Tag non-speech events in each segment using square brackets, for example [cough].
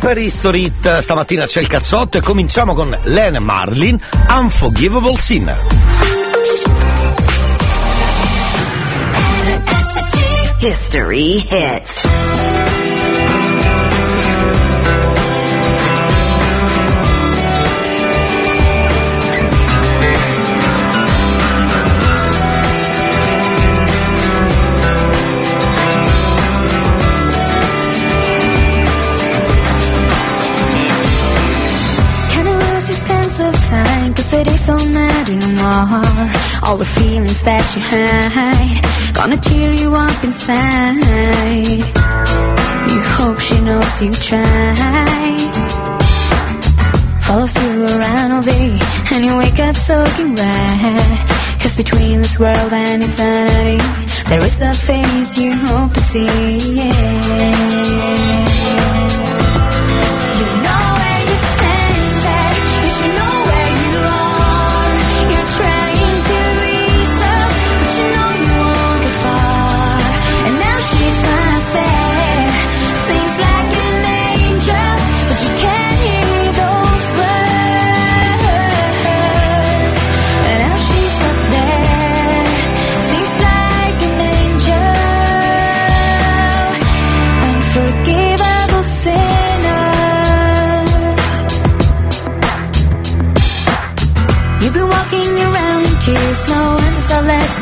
Super History Hit, stamattina c'è il cazzotto e cominciamo con Len Marlin, Unforgivable Sinner. History Hits. Days don't matter no more. All the feelings that you hide Gonna cheer you up inside. You hope she knows you tried Follows you around all day And you wake up soaking wet. Cause between this world and eternity There is a face you hope to see. yeah.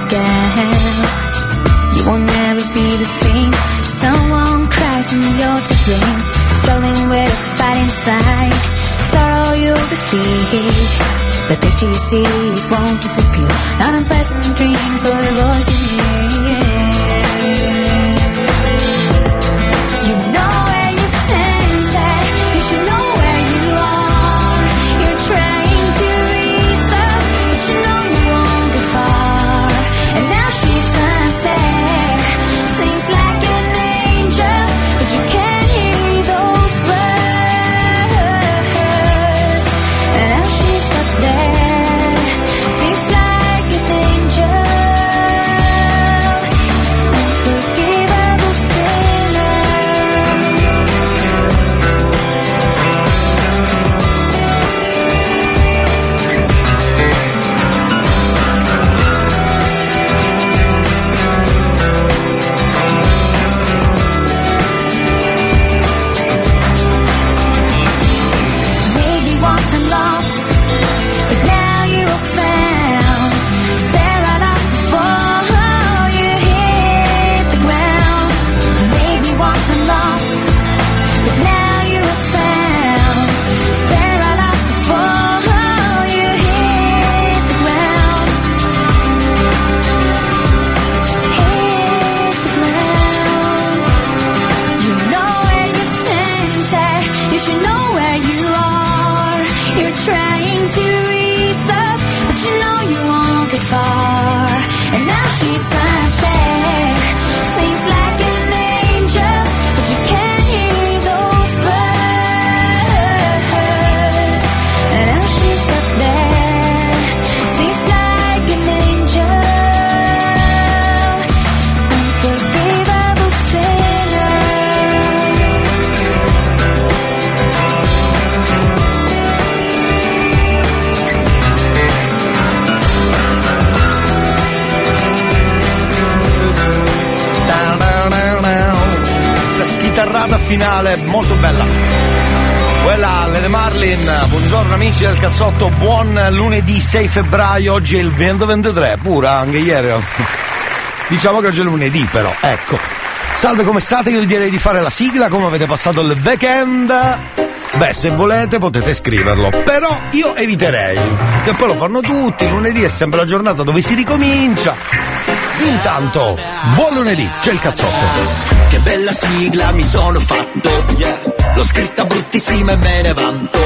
Again. You will never be the same. Someone cries and you're to blame. Struggling with a fight inside. Sorrow you'll defeat. The picture you see won't disappear. Not unpleasant dreams or the voice you hear. Finale molto bella. Quella Lene Marlin, buongiorno amici del cazzotto, buon lunedì 6 febbraio, oggi è il 2023, pura anche ieri. Diciamo che oggi è lunedì però, ecco. Salve come state? Io direi di fare la sigla, come avete passato il weekend? Beh, se volete potete scriverlo, però io eviterei, che poi lo fanno tutti, lunedì è sempre la giornata dove si ricomincia. Intanto, buon lunedì, c'è il cazzotto. Che bella sigla mi sono fatto L'ho scritta bruttissima e me ne vanto.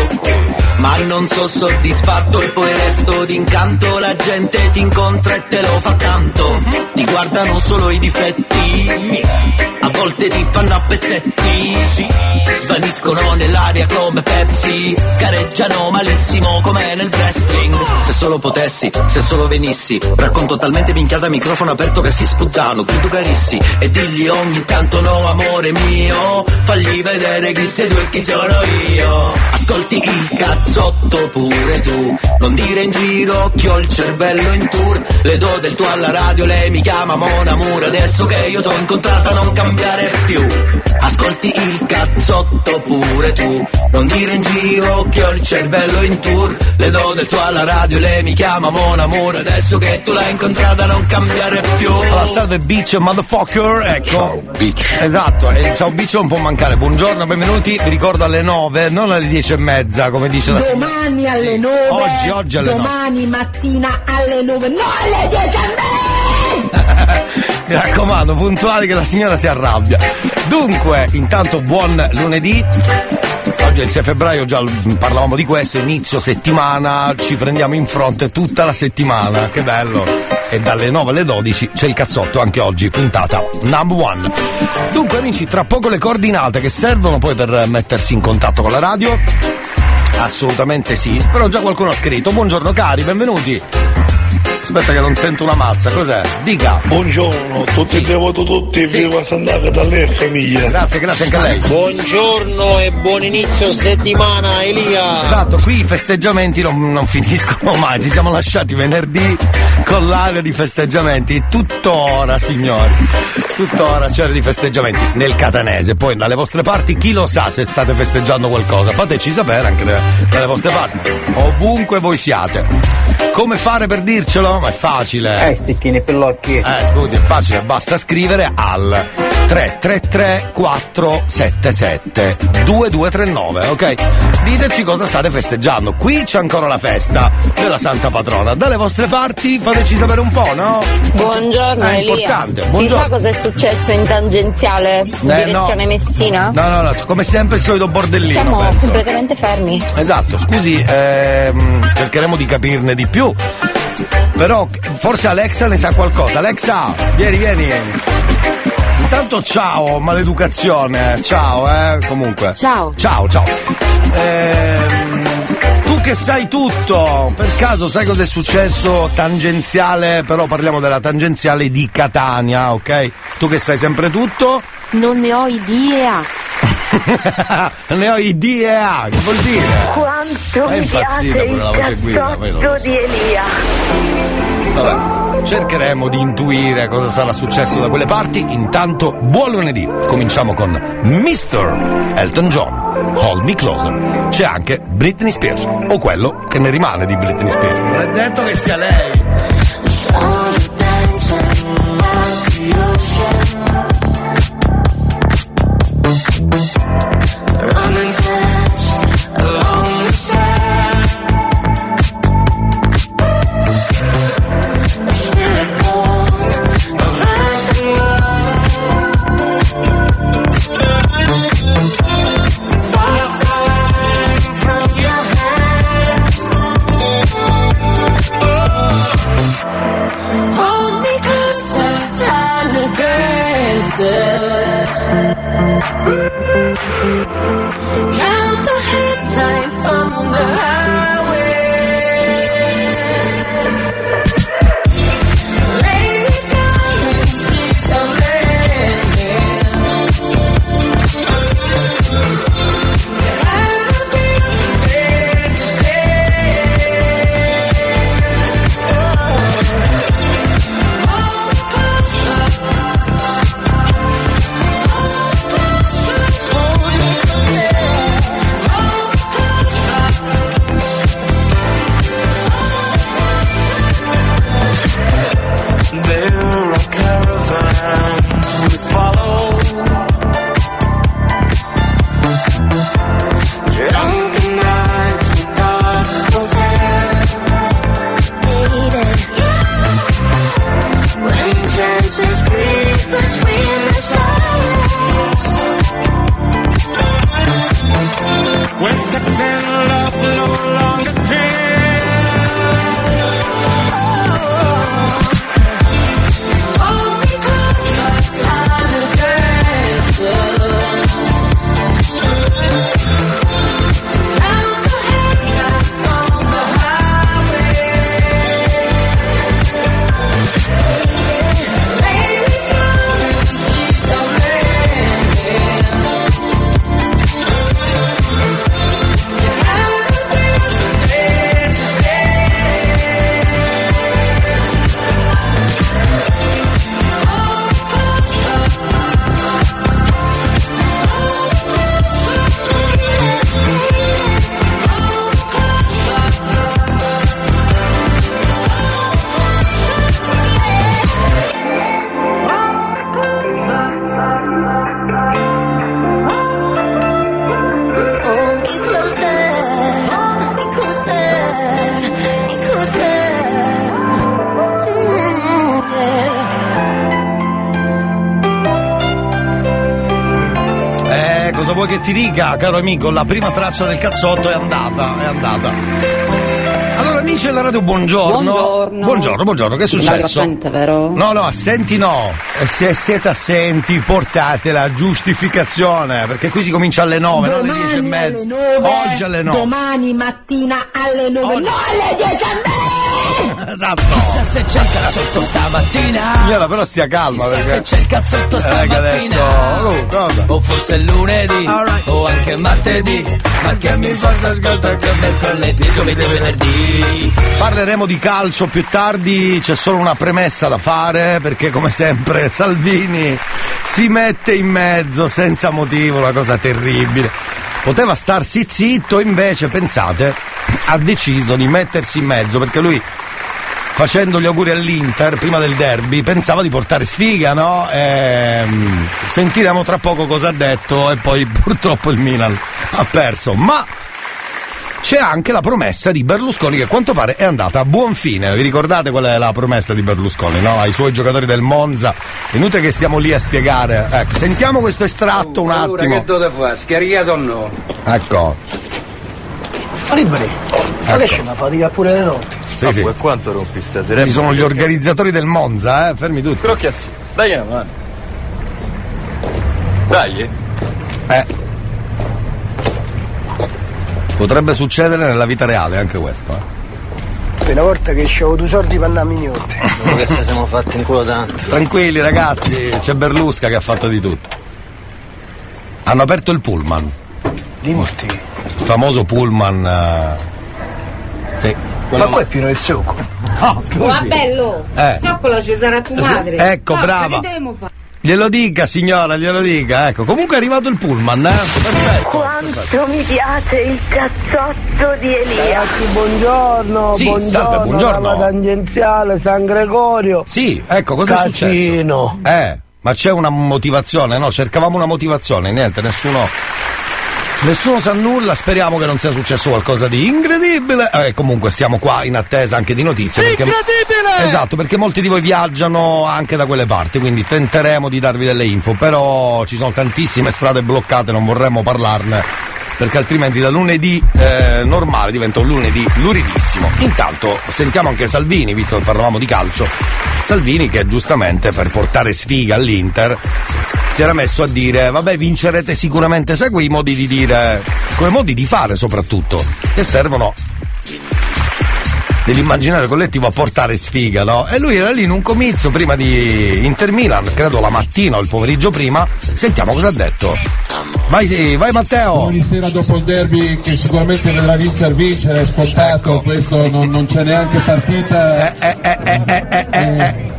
Ma non so soddisfatto e poi resto d'incanto. La gente ti incontra e te lo fa tanto. Ti guardano solo i difetti. A volte ti fanno a pezzetti. Svaniscono nell'aria come Pepsi. Gareggiano malissimo come nel wrestling. Se solo potessi, se solo venissi. Racconto talmente minchiata a microfono aperto che si sputtano. Credo carissi e digli ogni tanto no amore mio Fagli vedere chi sei tu e chi sono io? Ascolti il cazzotto pure tu. Non dire in giro che ho il cervello in tour. Le do del tuo alla radio, lei mi chiama Mon Amour Adesso che io t'ho incontrata non cambiare più. Ascolti il cazzotto pure tu. Non dire in giro che ho il cervello in tour. Le do del tuo alla radio, lei mi chiama Mon Amour Adesso che tu l'hai incontrata non cambiare più. Allora, salve Beach Motherfucker, ecco. Ciao, Beach. Esatto, e ciao Beach non può mancare. Buongiorno, benvenuti. Vi ricordo alle 9, non alle 10 e mezza, come dice la signora. Domani alle Sì, 9. Oggi, oggi alle 9. Domani mattina alle 9. No, alle 10 e mezza. [laughs] Mi raccomando, puntuali che la signora si arrabbia. Dunque, intanto buon lunedì. Oggi è il 6 febbraio, già parlavamo di questo, inizio settimana, ci prendiamo in fronte tutta la settimana, che bello. E dalle 9 alle 12 c'è il cazzotto anche oggi, puntata number one. Dunque amici, tra poco le coordinate che servono poi per mettersi in contatto con la radio. Assolutamente sì, però già qualcuno ha scritto, buongiorno cari, benvenuti. Aspetta che non sento una mazza, cos'è? Dica. Buongiorno, tutti e tre voto tutti, Sì. viva Sandaka dalle famiglie. Grazie, grazie anche a lei. Buongiorno e buon inizio settimana Elia. Esatto, qui i festeggiamenti non, non finiscono mai, ci siamo lasciati venerdì con l'area di festeggiamenti, tuttora signori, tuttora c'era di festeggiamenti nel catanese, poi dalle vostre parti chi lo sa se state festeggiando qualcosa, fateci sapere anche da- dalle vostre parti, ovunque voi siate. Come fare per dircelo? Ma è facile. Eh, sticchini pellocchi. Eh, scusi, è facile, basta scrivere al 333 477 2239, ok? Diteci cosa state festeggiando. Qui c'è ancora la festa della Santa Patrona. Dalle vostre parti fateci sapere un po', no? Buongiorno È Elia. importante. Si Buongiorno. sa cosa è successo in tangenziale direzione no. Messina? No, no, no, come sempre il solito bordellino. Siamo penso. completamente fermi. Esatto, scusi, ehm, cercheremo di capirne di più. Però forse Alexa ne sa qualcosa. Alexa, vieni, vieni. Intanto ciao, maleducazione. Ciao, eh, comunque. Ciao. Ciao, ciao. Ehm, tu che sai tutto, per caso sai cosa è successo tangenziale, però parliamo della tangenziale di Catania, ok? Tu che sai sempre tutto? Non ne ho idea. [laughs] ne ho idea, che vuol dire? Quanto È mi impazzita piace pure la voce guida, poi non lo cazzotto so. di Elia. Vabbè, cercheremo di intuire cosa sarà successo da quelle parti. Intanto, buon lunedì. Cominciamo con Mr. Elton John, Hold Me Closer. C'è anche Britney Spears, o quello che ne rimane di Britney Spears. Non è detto che sia lei. Dica, caro amico? La prima traccia del cazzotto è andata, è andata. Allora, amici della radio, buongiorno. Buongiorno. Buongiorno, buongiorno, che è successo? assente, vero? No, no, assenti no. E Se siete assenti, portate la giustificazione, perché qui si comincia alle 9, non alle 10 e Domani alle mezza. 9. Oggi alle 9. Domani mattina alle 9. Oggi. No, alle 10 e mezza. Esatto. Chissà se c'è il cazzotto stamattina. Signora, però stia calma Chissà perché. se c'è il cazzotto Eh, stamattina. adesso. Oh, cosa? O forse lunedì, Alright. o anche martedì. Ma che mi importa, ascolta che mercoledì, giovedì e venerdì. Parleremo di calcio più tardi, c'è solo una premessa da fare perché come sempre Salvini si mette in mezzo senza motivo, una cosa terribile. Poteva starsi zitto, invece pensate, ha deciso di mettersi in mezzo perché lui facendo gli auguri all'Inter prima del derby pensava di portare sfiga, no? Ehm, sentiremo tra poco cosa ha detto e poi [laughs] purtroppo il Milan ha perso, ma c'è anche la promessa di Berlusconi che a quanto pare è andata a buon fine. Vi ricordate qual è la promessa di Berlusconi, no? Ai suoi giocatori del Monza. Inutile che stiamo lì a spiegare. Ecco, sentiamo questo estratto un Allora, attimo. che dovete fare? Scaricato o no? Ecco. Ma liberi, ma che c'è una fatica pure le notti? Sì, sì. quanto rompi stasera? Ci sono gli organizzatori del Monza, eh? Fermi tutti. Crocchia sì. Dai avanti. Dai. Eh. Potrebbe succedere nella vita reale anche questo, eh. Una volta che c'avevo due soldi per andare a mignotti. [laughs] che se siamo fatti in culo tanto. Tranquilli ragazzi, c'è Berlusca che ha fatto di tutto. Hanno aperto il pullman. Dimostri. Il famoso pullman. eh, Sì. Ma qua è pieno di succo. No, [laughs] scusi. Oh, bello! Eh. Zoccola ci sarà tua madre. Ecco, Forza, brava. Che dobbiamo fare? Glielo dica signora, glielo dica. Ecco, comunque è arrivato il pullman, eh? Perfetto. Quanto mi piace il cazzotto di Elia. Ragazzi, buongiorno, Sì, buongiorno, salve, buongiorno. dalla tangenziale San Gregorio. Sì, ecco, cosa è Casino. successo? Eh, ma c'è una motivazione, no? Cercavamo una motivazione, niente, nessuno. Nessuno sa nulla, speriamo che non sia successo qualcosa di incredibile. Eh, comunque siamo qua in attesa anche di notizie. perché- Incredibile! Esatto, perché molti di voi viaggiano anche da quelle parti, quindi tenteremo di darvi delle info, però ci sono tantissime strade bloccate, non vorremmo parlarne, perché altrimenti da lunedì eh, normale diventa un lunedì luridissimo. Intanto sentiamo anche Salvini, visto che parlavamo di calcio, Salvini che giustamente per portare sfiga all'Inter si era messo a dire vabbè vincerete sicuramente, sai quei modi di dire, quei modi di fare soprattutto, che servono dell'immaginario collettivo a portare sfiga, no? E lui era lì in un comizio prima di Inter Milan, credo la mattina o il pomeriggio prima. Sentiamo cosa ha detto. Vai, sì, vai Matteo! Domani sera dopo il derby che sicuramente vedrà l'Inter vincere, è scontato, questo non, non c'è neanche partita. Eh,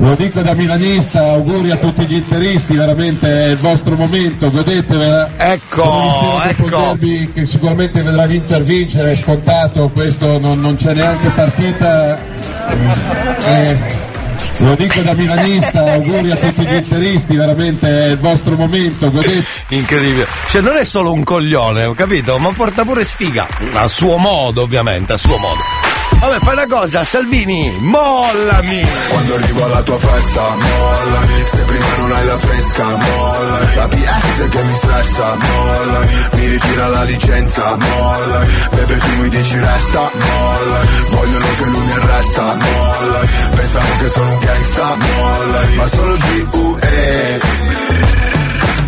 Lo dico da milanista, auguri a tutti gli interisti, veramente è il vostro momento, godetevela. Ecco, il derby che sicuramente vedrà l'Inter vincere, è scontato, questo non, non c'è neanche partita. Eh, lo dico da milanista, auguri a tutti gli interisti, veramente è il vostro momento, godete. Incredibile. Cioè non è solo un coglione, ho capito? Ma porta pure sfiga. A suo modo, ovviamente, a suo modo. Vabbè, fai una cosa, Salvini, mollami! Quando arrivo alla tua festa, mollami. Se prima non hai la fresca, mollami. La PS che mi stressa, mollami. Mi ritira la licenza, mollami. Bebe tu mi dici resta, mollami. Vogliono che lui mi arresta, mollami. Pensano che sono un gangsta, mollami. Ma sono G.U.E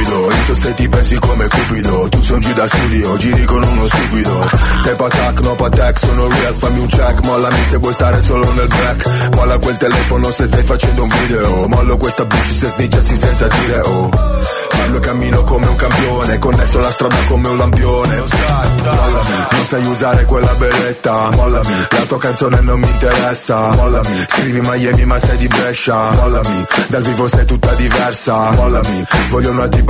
stupido. Io te ti pensi come cupido. Tu sei un G da studio, giri con uno stupido. Sei patac, no patac, sono real Fammi un check, mollami se vuoi stare solo nel back Molla quel telefono se stai facendo un video. Mollo questa bitch se sniggiassi senza dire oh. Parlo e cammino come un campione Connesso la strada come un lampione. Mollami, non sai usare quella beretta. Mollami, la tua canzone non mi interessa. Mollami, scrivi Miami ma sei di Brescia. Mollami, dal vivo sei tutta diversa. Mollami, voglio una tipa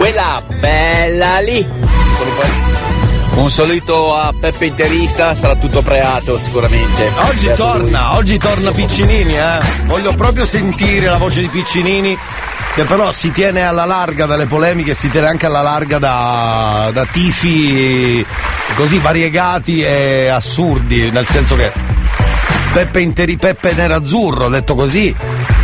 Quella bella lì. Un saluto a Peppe Interista, sarà tutto preato sicuramente. Oggi Beato torna, lui. oggi torna Piccinini, eh. Voglio proprio sentire la voce di Piccinini. Che però si tiene alla larga dalle polemiche, si tiene anche alla larga da, da tifi così variegati e assurdi, nel senso che Peppe Interi Peppe Nerazzurro, detto così,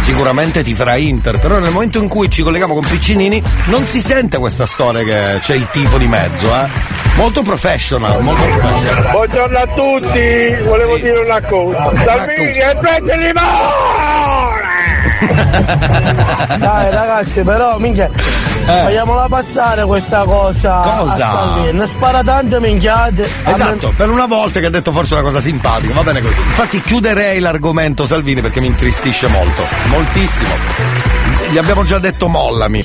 sicuramente ti farà Inter, però nel momento in cui ci colleghiamo con Piccinini non si sente questa storia che c'è il tifo di mezzo, eh. Molto professional, molto professional. Buongiorno a tutti, volevo dire una cosa. Salvini è peggio di [laughs] Dai ragazzi, però minchia, vogliamola passare questa cosa. Cosa? Salvini. Spara tante minchiate. Esatto, per una volta che ha detto forse una cosa simpatica, va bene così. Infatti chiuderei l'argomento Salvini perché mi intristisce molto, moltissimo. Gli abbiamo già detto mollami.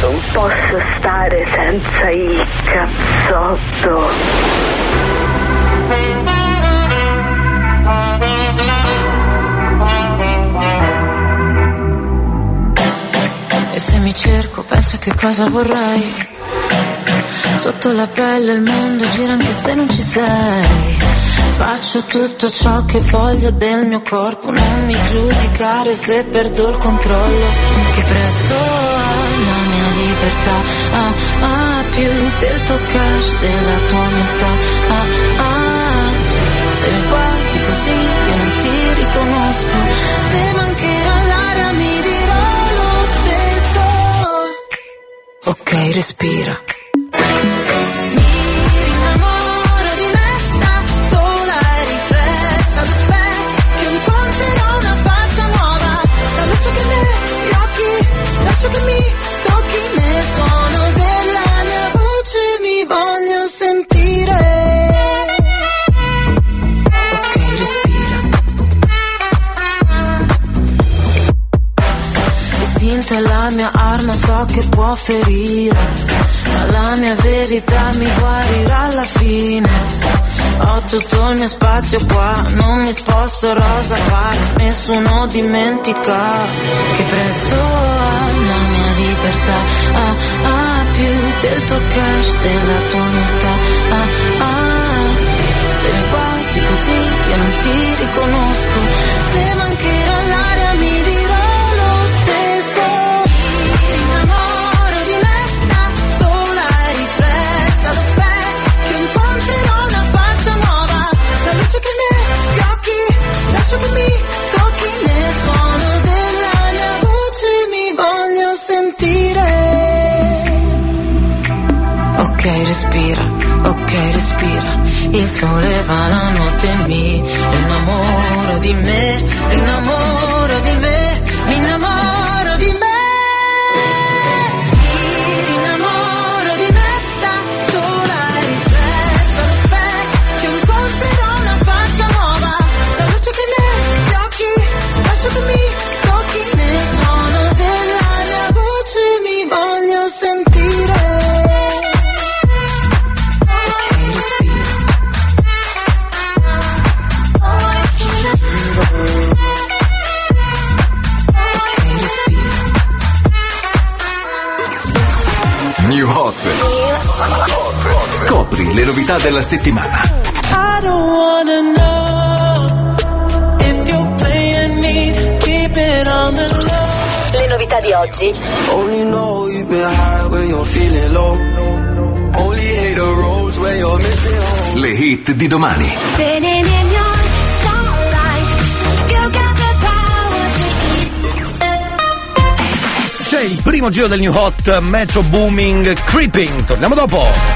Non posso stare senza il cazzotto. E se mi cerco penso che cosa vorrei? Sotto la pelle il mondo gira anche se non ci sei. Faccio tutto ciò che voglio del mio corpo Non mi giudicare se perdo il controllo. Che prezzo ha libertà. Ah, ah, più del tuo cash, della tua umiltà Ah, ah, se mi guardi così io non ti riconosco. Se mancherò l'aria mi dirò lo stesso. Ok, respira È la mia arma, so che può ferire Ma la mia verità mi guarirà alla fine. Ho tutto il mio spazio qua, non mi sposto rosa park Nessuno dimentica che prezzo ha la mia libertà. Ah, ah, più del tuo cash, della tua umiltà Ah, ah, se mi guardi così io non ti riconosco Il sole va la notte mi innamoro di me, innamoro di me, novità della settimana. I don't wanna know if you're playing me. Keep it on the low. Le novità di oggi. Only know you've been high when you're feeling low. Only hate the roads when you're missing home. Le hit di domani. C'è il primo giro del New Hot Metro Booming Creeping. Torniamo dopo.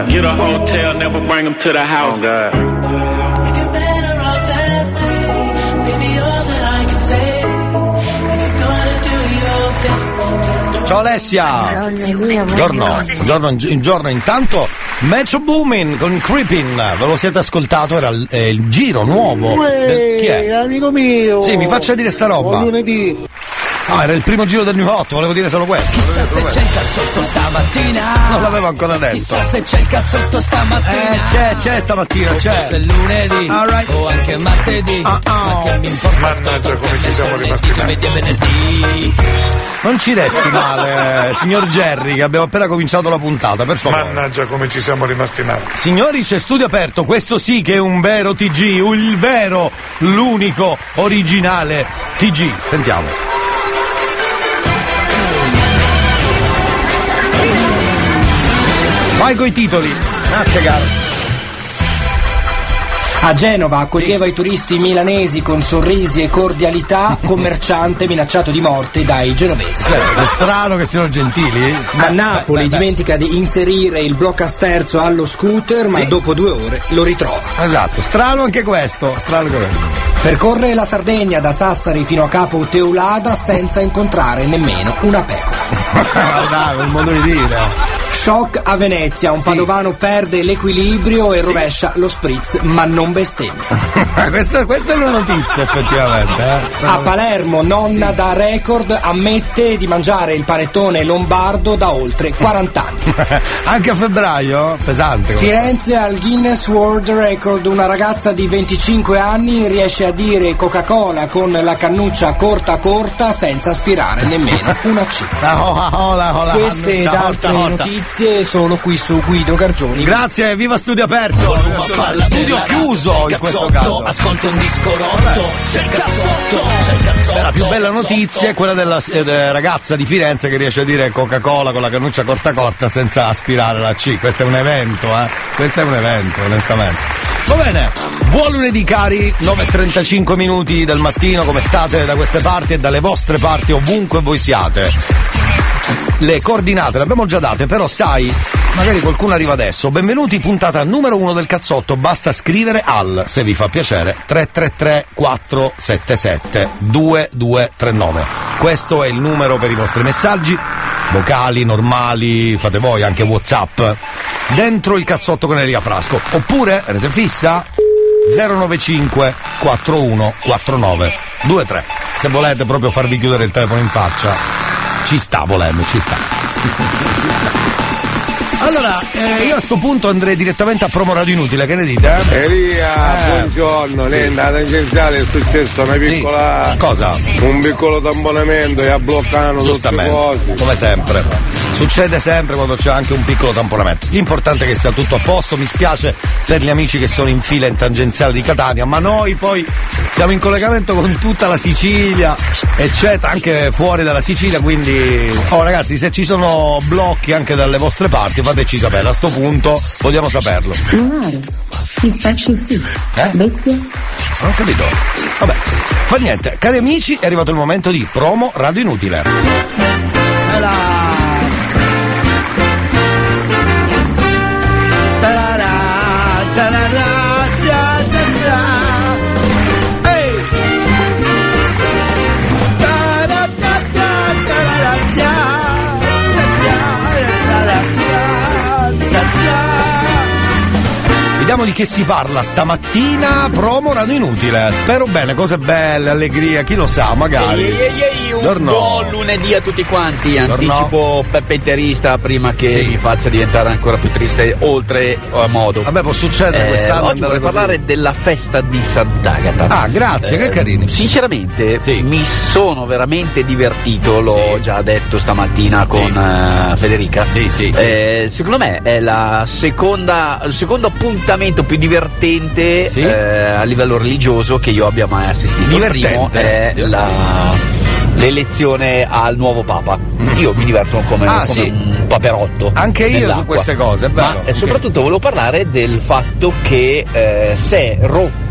Out. Get a hotel, never bring them to the house. If you're better off that way, baby, all that I can say. If you're gonna do your thing, then don't Ciao Alessia! Buongiorno, buongiorno, buongiorno. Intanto Metro Boomin con Creepin, ve lo siete ascoltato, era il, è il giro nuovo. del- chi è? amico mio. Sì, mi faccia dire sta roba. Buon lunedì. No, era il primo giro del New Hot, volevo dire solo questo. Chissà se c'è il cazzotto stamattina. Non l'avevo ancora detto. Chissà se c'è il cazzotto stamattina. Eh, c'è, c'è stamattina, O c'è. forse è lunedì. Alright. O anche martedì. Ah, ah. Ma che mi importa? Mannaggia come ci siamo rimasti Giovedì e venerdì. Non ci resti male, [laughs] signor Jerry, che abbiamo appena cominciato la puntata, per favore. Mannaggia come ci siamo rimasti male. Signori, c'è studio aperto, questo sì che è un vero TG, il vero, l'unico, originale TG. Sentiamo. Vai coi titoli. Grazie caro. A Genova accoglieva i turisti milanesi con sorrisi e cordialità, [laughs] commerciante minacciato di morte dai genovesi. Cioè, è strano che siano gentili. A Napoli dimentica di inserire il bloccasterzo allo scooter, ma dopo due ore lo ritrova. Esatto, strano anche questo. Strano anche questo. Percorre la Sardegna da Sassari fino a Capo Teulada senza incontrare nemmeno una pecora. Dai, un modo di dire. Shock a Venezia, un padovano perde l'equilibrio e rovescia lo spritz, ma non bestemmia. [laughs] questa, questa è una notizia, effettivamente. Eh. A Palermo, nonna da record ammette di mangiare il panettone lombardo da oltre 40 anni. [laughs] Anche a febbraio? Pesante. Firenze al Guinness World Record, una ragazza di 25 anni riesce a dire Coca-Cola con la cannuccia corta corta senza aspirare nemmeno [laughs] una C. Queste ed altre notizie solo qui su Guido Gargioni. Grazie, viva studio aperto! Studio chiuso in questo caso. Ascolta un disco rotto, c'è il cazzotto, c'è il cazzotto. La più bella notizia è quella della eh, della ragazza di Firenze che riesce a dire Coca-Cola con la cannuccia corta corta senza aspirare la C. Questo è un evento, eh. Questo è un evento, onestamente. Va bene, buon lunedì cari, 9.35 minuti del mattino, come state da queste parti e dalle vostre parti ovunque voi siate. Le coordinate le abbiamo già date, però sai, magari qualcuno arriva adesso. Benvenuti, puntata numero uno del cazzotto. Basta scrivere al, se vi fa piacere, 333 477 2239. Questo è il numero per i vostri messaggi, vocali, normali, fate voi anche WhatsApp. Dentro il cazzotto con Elia Frasco. Oppure, rete fissa, 095 41 49 23. Se volete proprio farvi chiudere il telefono in faccia, ci sta volendo, ci sta. Allora, eh, io a sto punto andrei direttamente a promo radio inutile, che ne dite? Eh? Elia, Eh. buongiorno, Sì. lei da tangenziale è successo una piccola. Cosa? Un piccolo tamponamento e ha bloccato tutte le cose. come sempre. Succede sempre quando c'è anche un piccolo tamponamento. L'importante è che sia tutto a posto, mi spiace per gli amici che sono in fila in tangenziale di Catania, ma noi poi siamo in collegamento con tutta la Sicilia, eccetera, anche fuori dalla Sicilia, quindi oh ragazzi, se ci sono blocchi anche dalle vostre parti, fateci sapere, a sto punto vogliamo saperlo. Lunare. Inspection sì. Eh? Bestia. Non ho capito. Vabbè, fa niente. Cari amici, è arrivato il momento di promo radio inutile. Vediamo di che si parla stamattina, promo radio inutile. Spero bene, cose belle, allegria, chi lo sa, magari. Ehi, un Buongiorno. buon lunedì a tutti quanti. Anticipo Peppe interista prima che Sì. mi faccia diventare ancora più triste, oltre a modo. Vabbè, può succedere quest'anno Oggi vorrei così. parlare della festa di Sant'Agata. Ah, grazie, che carini. Sinceramente, mi sono veramente divertito, l'ho già detto stamattina con eh, Federica. Eh, secondo me è la seconda, il secondo appuntamento più divertente eh, a livello religioso che io abbia mai assistito. Il primo Divertente? è la- l'elezione al nuovo Papa. Io mi diverto come, Ah, come sì. un paperotto. Anche io su queste cose, è vero. Ma eh, Ok. soprattutto volevo parlare del fatto che eh, si è rotto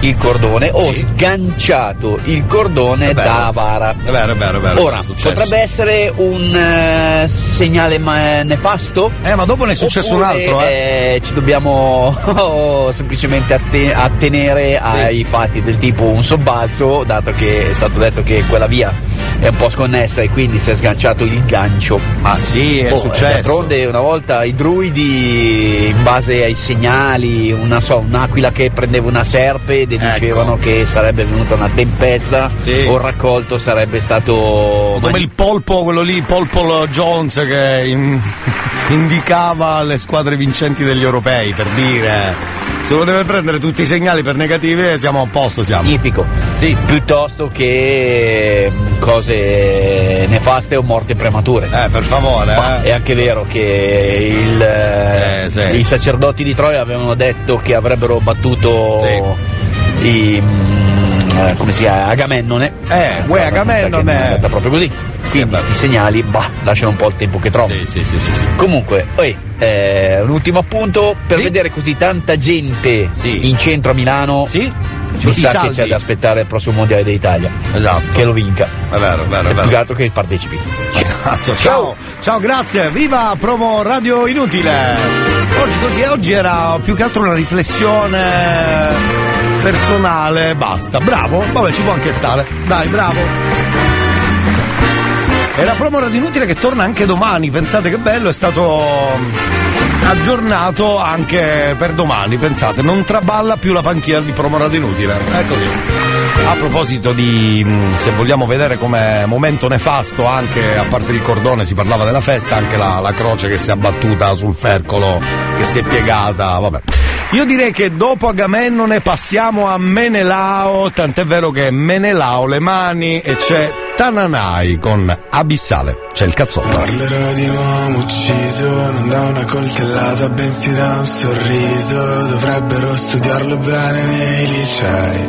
il cordone o sganciato il cordone da vara. È vero, è vero, è vero. Ora, potrebbe essere un eh, segnale ma- nefasto? Eh, ma dopo ne è successo un Oppure, altro, eh. eh, ci dobbiamo [laughs] oh, semplicemente atte- attenere ai fatti del tipo un sobbalzo, dato che è stato detto che quella via è un po' sconnessa e quindi si è sganciato il gancio. Ma sì, è Oh, successo. D'altronde una volta i druidi, in base ai segnali, una, so, un'aquila che prendeva una serpe, deducevano Ecco. che sarebbe venuta una tempesta o il raccolto sarebbe stato... Come il polpo, quello lì, Polpol Jones che in- [laughs] indicava le squadre vincenti degli europei, per dire. Se uno deve prendere tutti i segnali per negativi, siamo a posto, siamo. Magnifico. Sì. Piuttosto che mm, cose nefaste o morti premature. Eh, per favore, Ma eh. È anche vero che il, eh, sì. i sacerdoti di Troia avevano detto che avrebbero battuto i, mm, eh, come si chiama, Agamennone. Eh, uè, Agamennone. È proprio così. Quindi questi segnali, bah, lasciano un po' il tempo che trovano. Sì, sì, sì, sì. Comunque, oi, eh, un ultimo appunto, per Sì. vedere così tanta gente in centro a Milano, Sì. mi sa che c'è da aspettare il prossimo mondiale d'Italia. Esatto. Che lo vinca. È vero, è vero, è vero. più che altro che partecipi. Esatto, ciao. Ciao, grazie. Viva promo Radio Inutile. Oggi così, oggi era più che altro una riflessione personale, basta. Bravo, vabbè, ci può anche stare. Dai, bravo. E la promo Radio Inutile che torna anche domani, pensate che bello, è stato aggiornato anche per domani, pensate, non traballa più la panchina di promo Radio Inutile, è così. A proposito di, mh, se vogliamo vedere come momento nefasto, anche a parte il cordone, si parlava della festa, anche la, la croce che si è abbattuta sul fercolo, che si è piegata, vabbè. Io direi che dopo Agamennone passiamo a Menelao, tant'è vero che Menelao le mani e c'è Tananai con Abissale, c'è il cazzotto. Parlerò di un uomo ucciso, non da una coltellata, bensì da un sorriso. Dovrebbero studiarlo bene nei licei,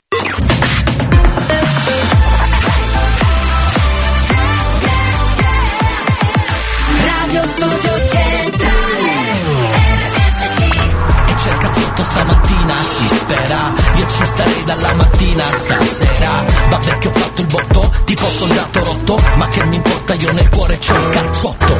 Stamattina, si spera. Io ci starei dalla mattina stasera. Vabbè che ho fatto il botto, tipo soldato rotto Ma che mi importa, io nel cuore c'ho il cazzotto.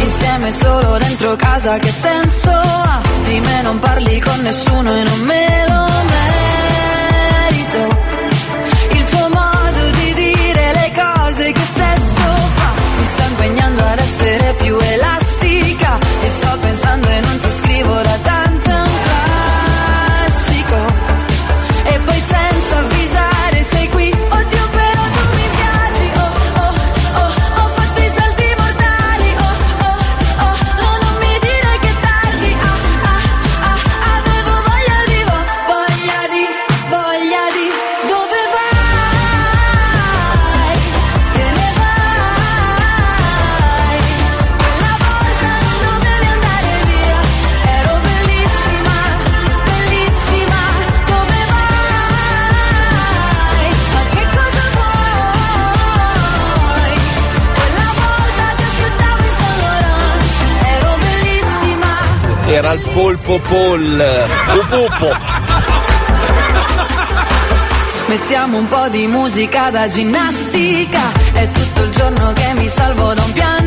Insieme solo dentro casa che senso ha? di me non parli con nessuno e non me lo merito. Il tuo modo di dire le cose che sesso fa mi sta impegnando ad essere più polpo pol. Upupo. Mettiamo un po' di musica da ginnastica, è tutto il giorno che mi salvo da un pianto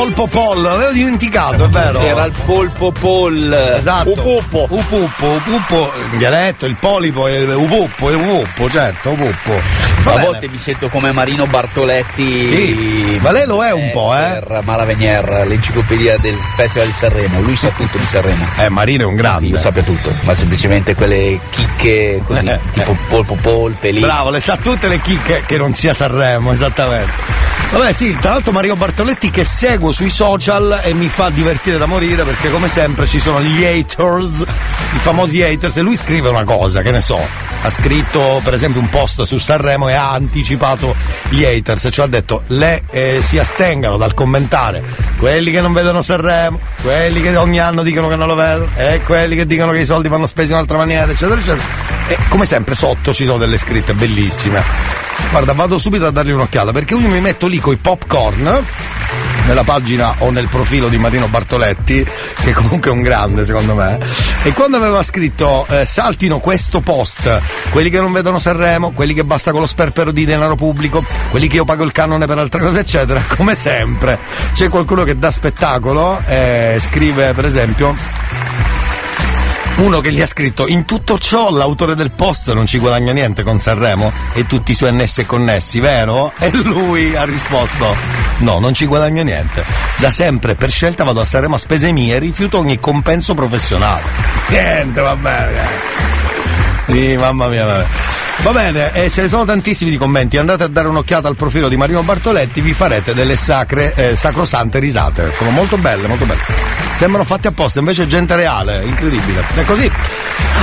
Polpo Pol, l'avevo dimenticato, è vero? Era il polpo pol. Esatto. Upupo. Upuppo, upuppo, in dialetto, il polipo, il upuppo, il upuppo, certo, upuppo. Va A bene. volte mi sento come Marino Bartoletti. Sì, ma lei lo è un po', eh? Malavenier, l'enciclopedia del Festival di Sanremo. Lui sa tutto di Sanremo. Eh, Marino è un grande. Io sappia tutto, ma semplicemente quelle chicche così, Eh, tipo polpo polpe lì. Bravo, le sa tutte le chicche che non sia Sanremo, esattamente. Vabbè sì, tra l'altro Mario Bartoletti che seguo sui social e mi fa divertire da morire perché come sempre ci sono gli haters, i famosi haters e lui scrive una cosa, che ne so, ha scritto per esempio un post su Sanremo e ha anticipato gli haters, cioè ha detto le eh, si astengano dal commentare quelli che non vedono Sanremo, quelli che ogni anno dicono che non lo vedono e quelli che dicono che i soldi vanno spesi in un'altra maniera, eccetera, eccetera. E come sempre sotto ci sono delle scritte bellissime. Guarda, vado subito a dargli un'occhiata perché io mi metto lì coi popcorn nella pagina o nel profilo di Marino Bartoletti, che comunque è un grande secondo me. E quando aveva scritto eh, saltino questo post, quelli che non vedono Sanremo, quelli che basta con lo sperpero di denaro pubblico, quelli che io pago il canone per altre cose, eccetera, come sempre c'è qualcuno che dà spettacolo, eh, scrive per esempio uno che gli ha scritto in tutto ciò l'autore del post non ci guadagna niente con Sanremo e tutti i suoi annessi e connessi, vero? E lui ha risposto no, non ci guadagno niente. Da sempre per scelta vado a Sanremo a spese mie e rifiuto ogni compenso professionale. Niente, va bene. Sì, mamma mia, vabbè. Va bene, e ce ne sono tantissimi di commenti. Andate a dare un'occhiata al profilo di Marino Bartoletti, vi farete delle sacre, eh, sacrosante risate. Sono molto belle, molto belle. Sembrano fatti apposta, invece è gente reale, incredibile. È così.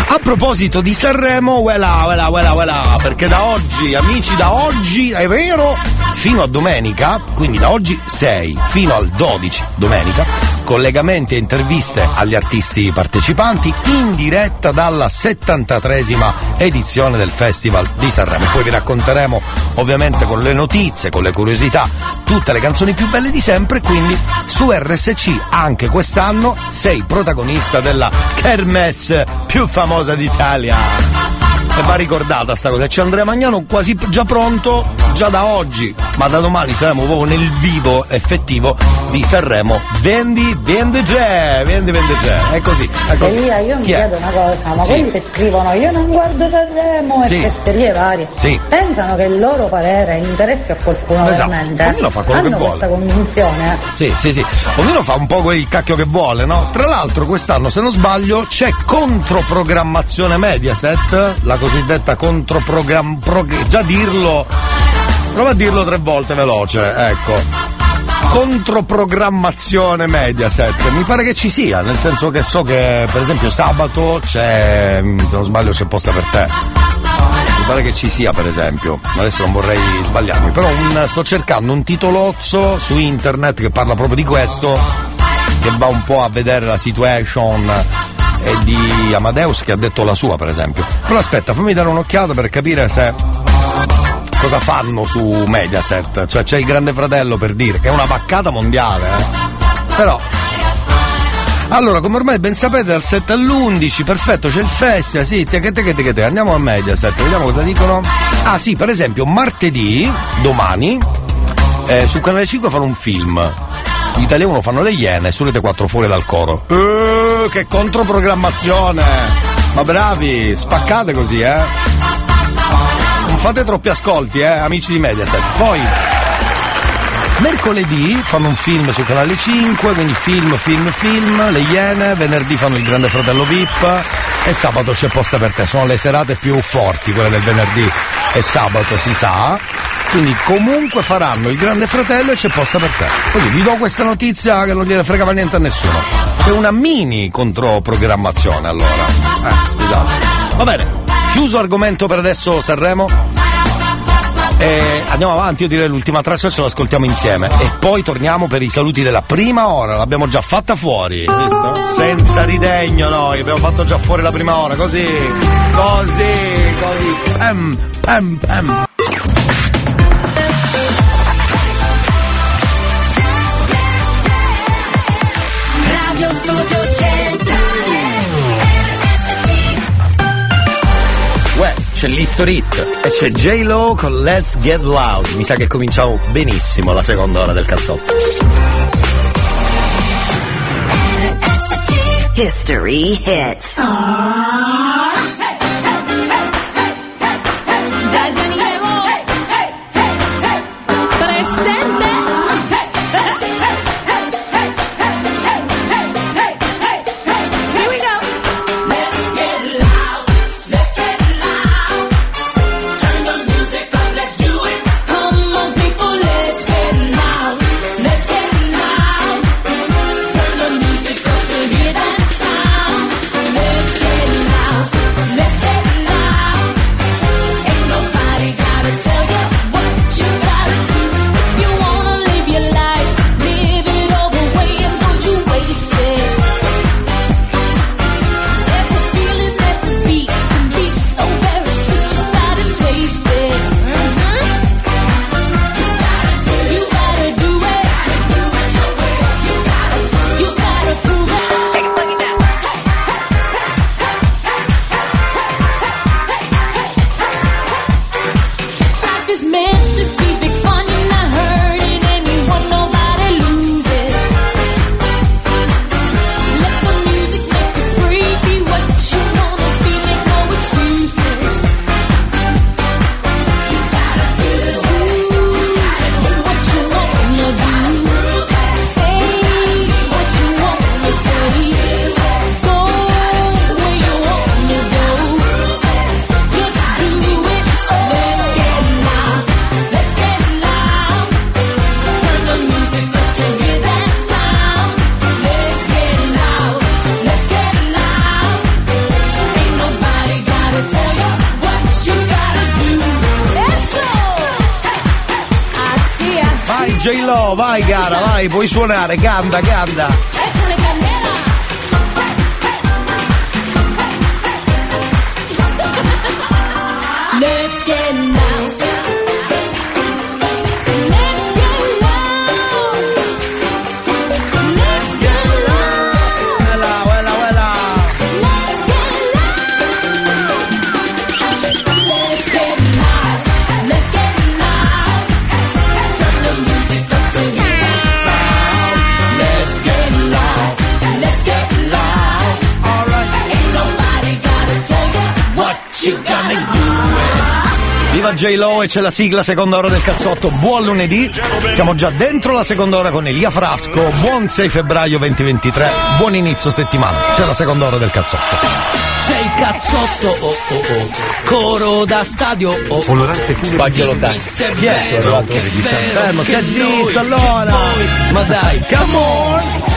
A proposito di Sanremo, voilà, voilà, voilà, voilà, perché da oggi, amici, da oggi, è vero, fino a domenica, quindi da oggi 6 fino al 12 domenica, collegamenti e interviste agli artisti partecipanti in diretta dalla 73esima edizione del Festival di Sanremo. Poi vi racconteremo ovviamente con le notizie, con le curiosità, tutte le canzoni più belle di sempre, quindi su RSC anche quest'anno sei protagonista della Kermesse più famosa d'Italia. E va ricordata sta cosa. C'è Andrea Magnano quasi già pronto, già da oggi, ma da domani saremo proprio nel vivo effettivo di Sanremo. Vendi, vende già, vendi, vende già. È così. È così. Elia, io mi Chi è? chiedo una cosa, ma Sì. quelli che scrivono io non guardo Sanremo e Sì. fesserie varie, Sì. pensano che il loro parere interessi a qualcuno Esatto. veramente? Ognuno fa quello che Hanno vuole. questa convinzione. Sì, sì, sì. Ognuno fa un po' il cacchio che vuole, no? Tra l'altro quest'anno, se non sbaglio, c'è controprogrammazione Mediaset, la cosiddetta controprogramma... già dirlo... Prova a dirlo tre volte veloce, ecco. Controprogrammazione Mediaset, mi pare che ci sia, nel senso che so che per esempio sabato c'è, se non sbaglio c'è posta per te. Mi pare che ci sia, per esempio. Adesso non vorrei sbagliarmi, però un- sto cercando un titolozzo su internet che parla proprio di questo, che va un po' a vedere la situation eh, di Amadeus che ha detto la sua, per esempio. Però aspetta, fammi dare un'occhiata per capire se cosa fanno su Mediaset. Cioè c'è il Grande Fratello per dire che è una vaccata mondiale, eh. Però allora, come ormai ben sapete, dal 7 all'11, perfetto, c'è il festival, sì, te che te che te che te. Andiamo a Mediaset, vediamo cosa dicono. Ah sì, per esempio, martedì, domani, eh, su Canale 5 fanno un film. Italia 1 fanno le Iene, su Rete 4 fuori dal coro. Eh, che controprogrammazione! Ma bravi, spaccate così, eh! Non fate troppi ascolti, eh, amici di Mediaset. Poi, Mercoledì fanno un film su Canale 5, quindi film, film, film, le Iene, venerdì fanno il Grande Fratello VIP e sabato c'è posta per te. Sono le serate più forti, quelle del venerdì e sabato si sa. Quindi comunque faranno il Grande Fratello e c'è posta per te. Così vi do questa notizia che non gliene fregava niente a nessuno. C'è una mini controprogrammazione allora. Eh, scusate. Va bene, chiuso argomento per adesso Sanremo. E andiamo avanti, io direi l'ultima traccia ce l'ascoltiamo insieme e poi torniamo per i saluti della prima ora, l'abbiamo già fatta fuori, visto? Senza ridegno noi, abbiamo fatto già fuori la prima ora, così, così, così, pam, pam, pam. C'è l'History Hit e c'è J-Lo con Let's Get Loud, mi sa che cominciamo benissimo la seconda ora del cazzotto. History Hits puoi suonare, canta, canta. J-Lo e c'è la sigla seconda ora del cazzotto. Buon lunedì. Siamo già dentro la seconda ora con Elia Frasco. Buon 6 febbraio 2023. Buon inizio settimana. C'è la seconda ora del cazzotto. C'è il cazzotto, oh oh oh, coro da stadio, oh oh. Pagelo time. Chi è? Fermo, stai zitto allora. Ma dai, come on!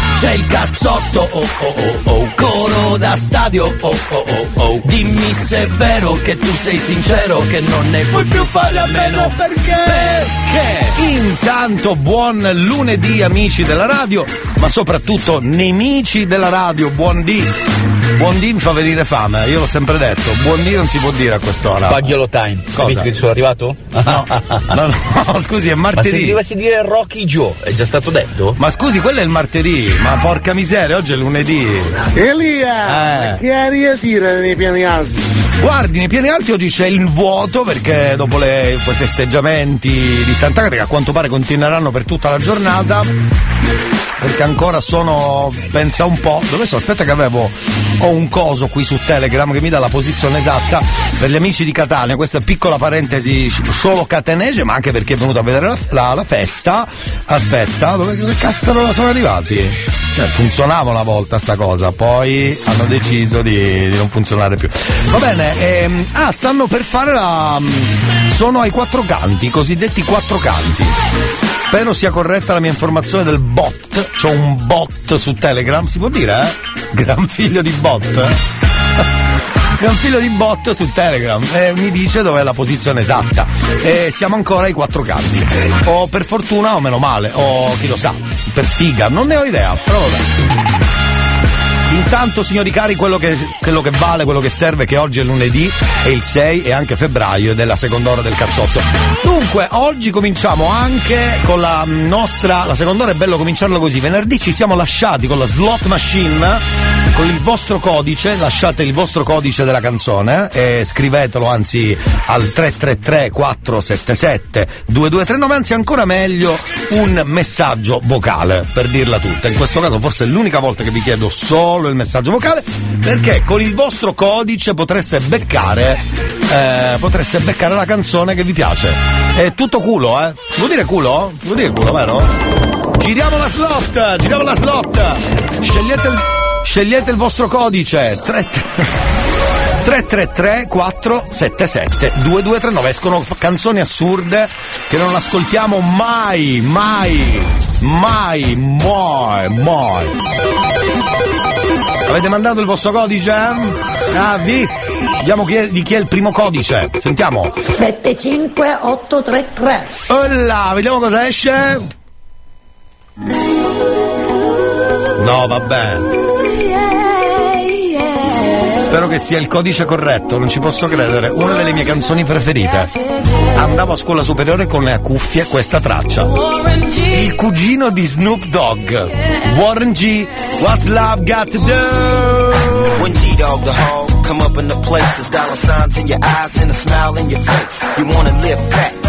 c'è il cazzotto, oh oh oh oh, coro da stadio, oh oh oh oh. Dimmi se è vero che tu sei sincero che non ne puoi più fare a meno perché? Perché? Intanto buon lunedì amici della radio, ma soprattutto nemici della radio, buon dì. Buon dì mi fa venire fame, io l'ho sempre detto, buon dì non si può dire a quest'ora. Paghiolo time. Cosa? Capisci che sono arrivato? No, no, no, [laughs] scusi, è Ma se martedì. dovessi dire Rocky Joe, è già stato detto? Ma scusi, quello è il martedì, ma porca miseria, oggi è lunedì. Elia, Eh. che aria tira nei piani alti? Guardi, nei piani alti oggi c'è il vuoto perché dopo le, quei festeggiamenti di Santa Cata che a quanto pare continueranno per tutta la giornata. Perché ancora sono, pensa un po', dove sono? Aspetta che avevo, ho un coso qui su Telegram che mi dà la posizione esatta per gli amici di Catania, questa piccola parentesi solo catenese, ma anche perché è venuto a vedere la, la- la festa. Aspetta, dove, cazzo non sono arrivati? Cioè, funzionava una volta sta cosa, poi hanno deciso di, di non funzionare più. Va bene, ehm, ah, stanno per fare la. Sono ai quattro canti, i cosiddetti quattro canti. Spero sia corretta la mia informazione del bot. C'ho un bot su Telegram, si può dire, eh? Gran figlio di bot. Gran figlio di bot su Telegram e mi dice dov'è la posizione esatta. E siamo ancora ai quattro canti. O per fortuna o meno male, o chi lo sa, per sfiga, non ne ho idea, però vabbè. Intanto, signori cari, quello che, quello che vale, quello che serve, che oggi è lunedì, è il 6 e anche febbraio ed è la seconda ora del cazzotto. Dunque, oggi cominciamo anche con la nostra. La seconda ora è bello cominciarlo così. Venerdì ci siamo lasciati con la slot machine. Con il vostro codice, lasciate il vostro codice della canzone eh, e scrivetelo anzi al 333 477 2239, anzi ancora meglio un messaggio vocale per dirla tutta. In questo caso forse è l'unica volta che vi chiedo solo il messaggio vocale perché con il vostro codice potreste beccare eh, potreste beccare la canzone che vi piace. È tutto culo, eh? Può dire culo? Può dire culo, vero? Giriamo la slot, giriamo la slot. Scegliete il, scegliete il vostro codice. 3 333 477 2239 escono canzoni assurde che non ascoltiamo mai, mai, mai, mai, mai. Avete mandato il vostro codice? Ah, vi? Vediamo chi è, di chi è il primo codice. Sentiamo. 75833. Olla, vediamo cosa esce. No, vabbè. Spero che sia il codice corretto, non ci posso credere. Una delle mie canzoni preferite. Andavo a scuola superiore con le cuffie questa traccia. Il cugino di Snoop Dogg. Warren G. What's love got to do? When G-Dog the hog come up in the places, dollar signs in your eyes and a smile in your face. You wanna live fat.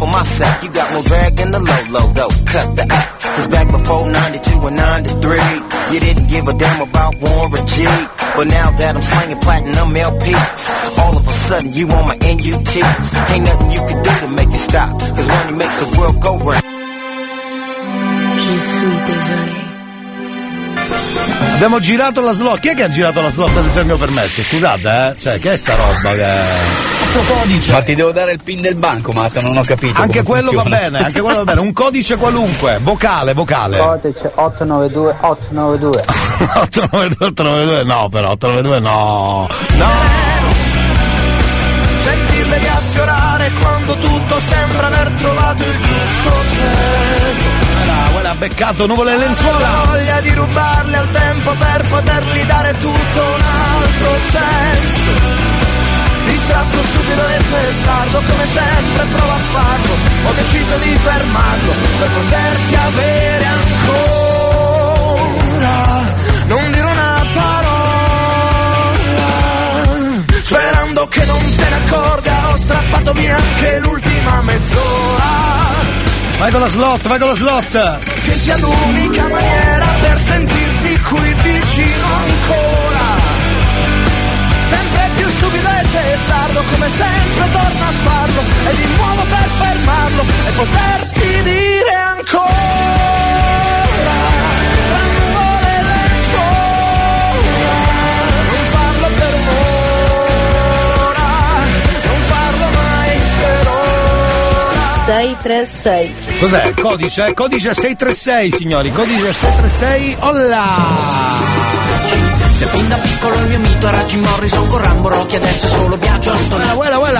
Of my sack, you got more drag in the low, low, though. Cut the act. Cause back before 92 and 93, you didn't give a damn about Warren G. But now that I'm slinging platinum LPs, all of a sudden you on my NUTs. Ain't nothing you can do to make it stop. Cause money makes the world go round. Abbiamo girato la slot. Chi è che ha girato la slot senza il mio permesso? Scusate, eh? Cioè, che è sta roba che. Codice. Ma ti devo dare il pin del banco, Matt, non ho capito. Anche quello va funziona. bene, anche quello va bene. Un codice qualunque, vocale, vocale. Codice 892 892. 892, 892, no, però 892 no. Sentirle riaffiorare quando tutto sembra aver trovato il giusto peso. Quella ha beccato nuvole e lenzuola. La voglia di rubarle al tempo per potergli dare tutto un altro senso. Distratto stupido e testardo come sempre provo a farlo. Ho deciso di fermarlo per poterti avere ancora. Non dire una parola Sperando che non se ne accorga. Ho strappato via anche l'ultima mezz'ora. Vai con la slot, vai con la slot. Che sia l'unica maniera per sentirti qui vicino ancora Sempre più stupido e testardo come sempre torno a farlo E di nuovo per fermarlo e poterti dire ancora Tra nuvole e lenzuola Non farlo per un'ora Non farlo mai per ora 636. Cos'è? Codice? Codice 636, signori. Codice 636. Olla! Se fin da piccolo il mio mito era Jim Morrison con Rambo Rocky adesso è solo Biagio Antonelli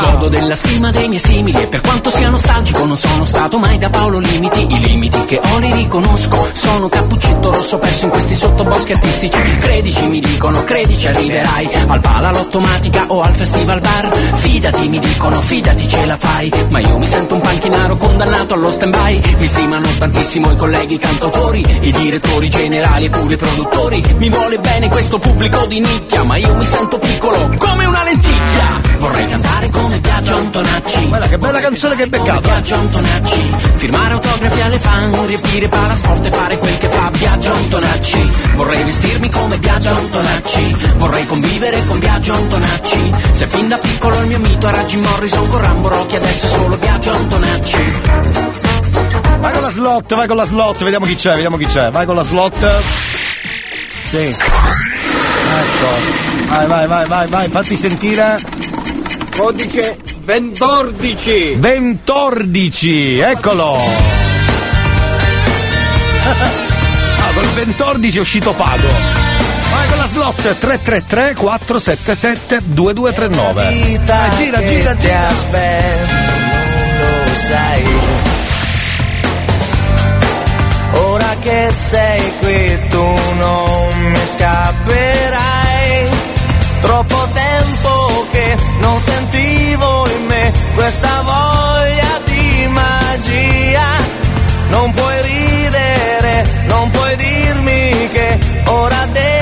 Godo della stima dei miei simili e per quanto sia nostalgico non sono stato mai da Paolo Limiti. I limiti che ho li riconosco. Sono cappuccetto rosso perso in questi sottoboschi artistici. Credici mi dicono, credici arriverai Al bala all'automatica o al festival bar. Fidati mi dicono, fidati ce la fai. Ma io mi sento un panchinaro condannato allo stand by Mi stimano tantissimo i colleghi cantautori I direttori generali e pure i produttori. Mi vuole bene questo pubblico di nicchia Ma io mi sento piccolo come una lenticchia Vorrei cantare come Biagio Antonacci Guarda che bella canzone che beccato. Biagio Antonacci Firmare autografi alle fan Riempire palasport e fare quel che fa Biagio Antonacci Vorrei vestirmi come Biagio Antonacci Vorrei convivere con Biagio Antonacci Se fin da piccolo il mio mito era Jim Morrison con Rambo Rocky Adesso è solo Biagio Antonacci Vai con la slot, vai con la slot, vediamo chi c'è, vediamo chi c'è. Vai con la slot. Sì. Ecco. Vai, vai, vai, vai, vai, fatti sentire. Codice 14. Ventordici, eccolo. [laughs] Ah, col 14 è uscito pago. Vai con la slot 333 477 2239. Vai, gira, gira, ti gira. aspetto, non lo sai. Che sei qui tu non mi scapperai. Troppo tempo che non sentivo in me questa voglia di magia. Non puoi ridere, non puoi dirmi che ora devi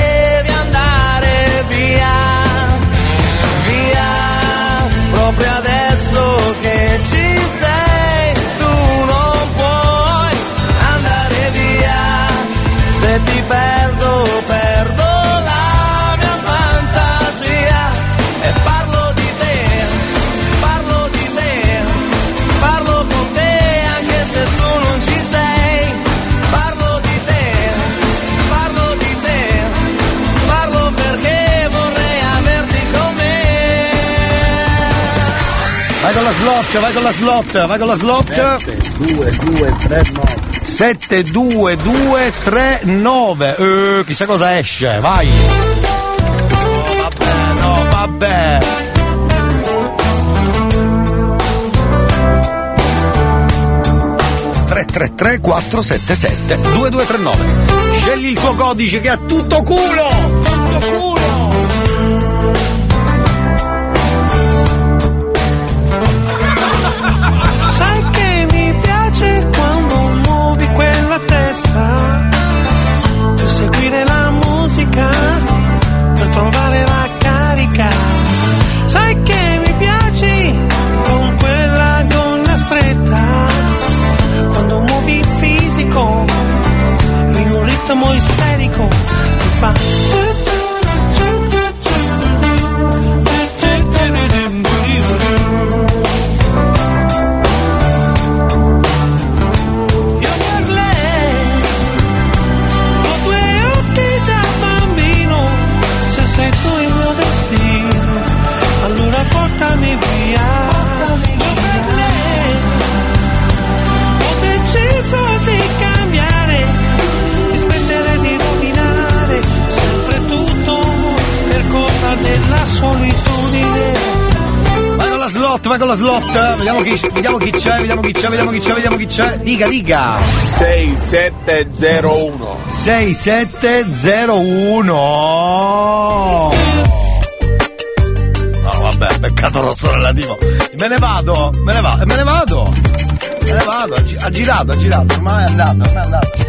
slot, vai con la slot, vai con la slot. 7239. 72239. Eh, chissà cosa esce, vai. No, vabbè, no, vabbè. ...333 477 2239 Scegli il tuo codice che ha tutto culo! Tutto culo! Con la slot. Vediamo chi, vediamo chi c'è, vediamo chi c'è, vediamo chi c'è, vediamo chi c'è. Dica, dica. 6701 6701 No, vabbè, peccato rosso relativo. Me ne vado, me ne vado, me ne vado. Me ne vado, ha girato, ha girato, ormai è andato, ormai è andato.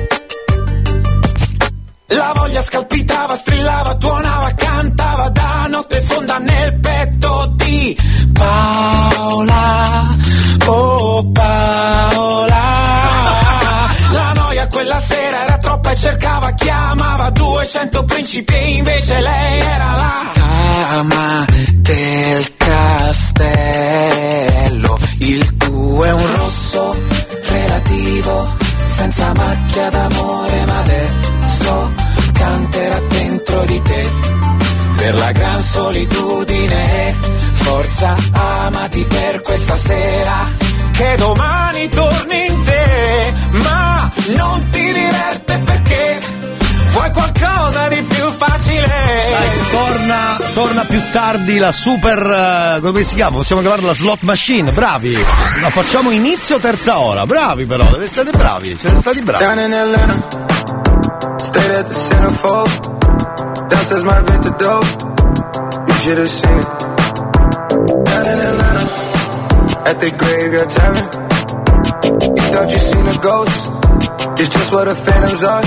La voglia scalpitava, strillava, tuonava, cantava da notte fonda nel petto di Paola. Oh Paola. La noia quella sera era troppa e cercava, chiamava 200 principi e invece lei era la dama del castello. Il tuo è un rosso relativo, senza macchia d'amore, ma adesso canterà dentro di te. Per la gran solitudine, forza amati per questa sera, che domani torni in te, ma non ti diverte perché vuoi qualcosa di più facile. Dai, torna, torna più tardi la super. eh, come si chiama? Possiamo chiamarla la slot machine, bravi! La facciamo inizio terza ora, bravi però, deve essere bravi, siete stati bravi. Stayed at the centerfold. Downstairs my vintage dope. You should have seen it. Down in Atlanta, at the graveyard tavern. You thought you seen a ghost? It's just what the phantoms are.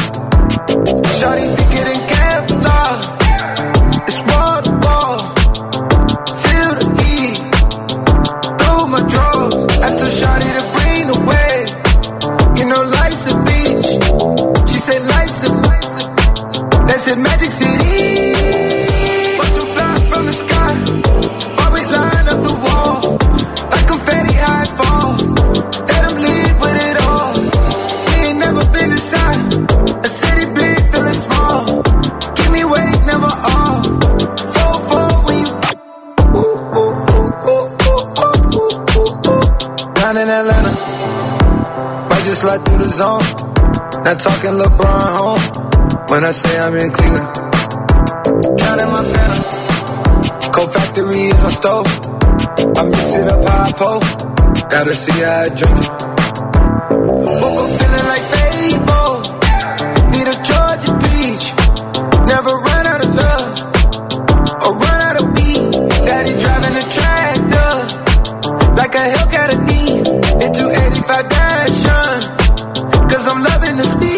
Shawty think it in Kevlar. That's a magic city. Watch 'em fly from the sky. While we line up the wall. Like confetti high falls. Let 'em leave with it all. We ain't never been inside. A city bleed feeling small. Give me weight, never all. Four, four, when you down in Atlanta. Might just slide through the zone. Not talking LeBron home. When I say I'm in Cleveland. Counting my phantom. Cold factory is my stove. I mix it up how I. Gotta see how I drink it. Woke up feeling like Fable. Need a Georgia peach. Never run out of love. Or run out of weed. Daddy driving a tractor like a Hellcat a D into 85 Dashin. Uh, Cause I'm loving the speed.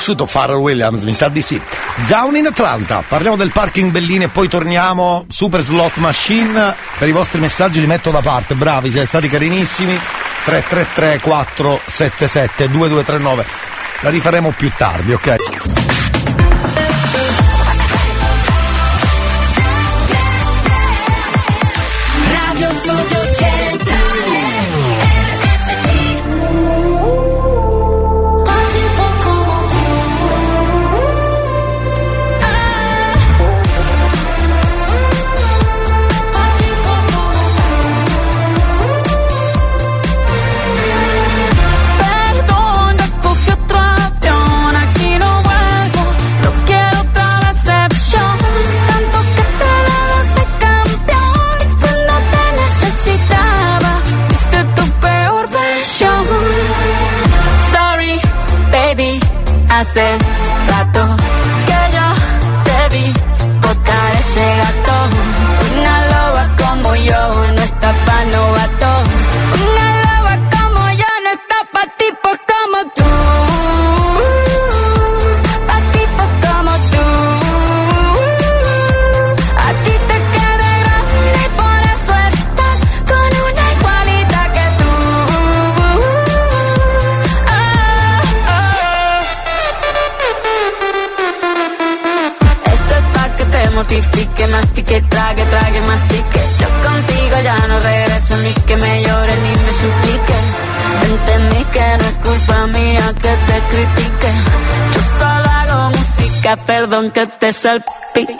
Avete riconosciuto Pharrell Williams? Mi sa di sì. Down in Atlanta, parliamo del parking Bellini e poi torniamo. Super slot machine. Per i vostri messaggi li metto da parte. Bravi, siete stati carinissimi. 333 477 2239. La rifaremo più tardi, ok? aunque te salpique.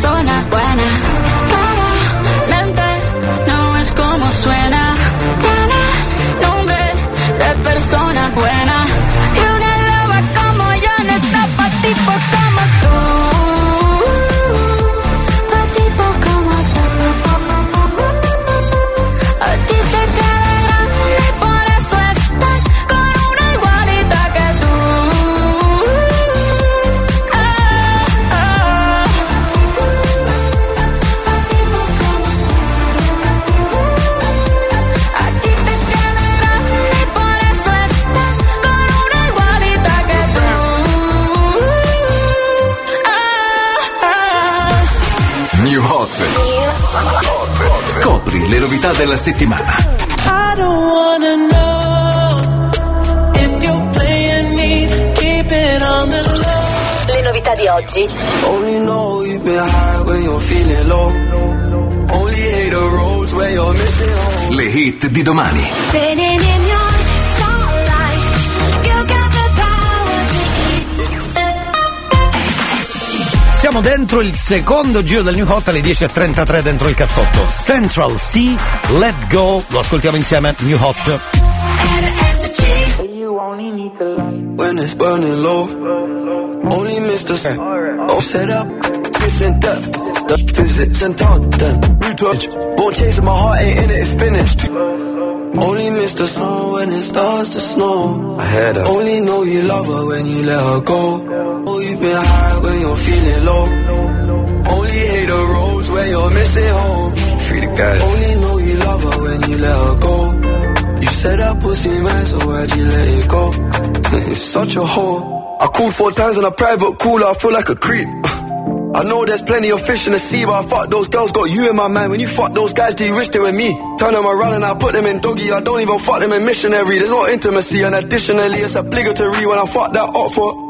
persona buena. Claramente no es como suena. Tiene nombre de persona buena. Della settimana. I don't wanna know if you're playing me, keep it on the low. Le novità di oggi. Only know you've been high when you're feeling low. Only hate the roads where you're missing home. Le hit di domani. Spinning Siamo dentro il secondo giro del New Hot alle 10.33 dentro il cazzotto. Central C, Let Go. Lo ascoltiamo insieme. New Hot. When it's burning low, only Mr. Oh, set up, missing depth, the physics and talk done. New touch, won't chase my heart, ain't in it, it's finished. Only miss the sun when it starts to snow. I had her. Only know you love her when you let her go. Been high when you're feeling low. Only hate the roads where you're missing home. Free the guys. Only know you love her when you let her go. You said that pussy man, so why'd you let it go? [laughs] You're such a whore. I called four times on a private cooler, I feel like a creep. [sighs] I know there's plenty of fish in the sea, but I fuck those girls, got you in my mind. When you fuck those guys, do you wish they were me? Turn them around and I put them in doggy. I don't even fuck them in missionary. There's no intimacy, and additionally, it's obligatory when I fuck that up for.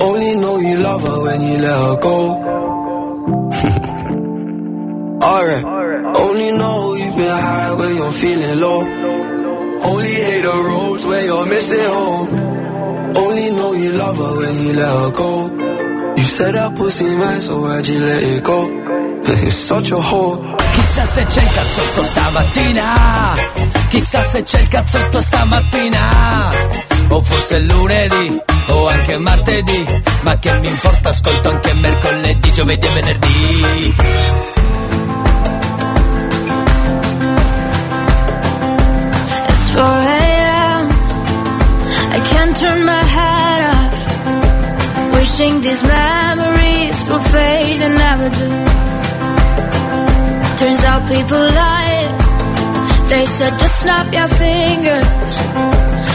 Only know you love her when you let her go. [laughs] Alright. Only know you've been high when you're feeling low. Only hate the roads where you're missing home. Only know you love her when you let her go. You said that pussy man, so why'd you let it go? [laughs] You're such a whore. Chissà se c'è il cazzotto stamattina Chissà se c'è il cazzotto stamattina O forse lunedì O anche martedì Ma che mi importa ascolto anche mercoledì Giovedì e venerdì It's 4 a.m. I can't turn my head off. Wishing these memories will fade and never do. Turns out people lie. They said just snap your fingers.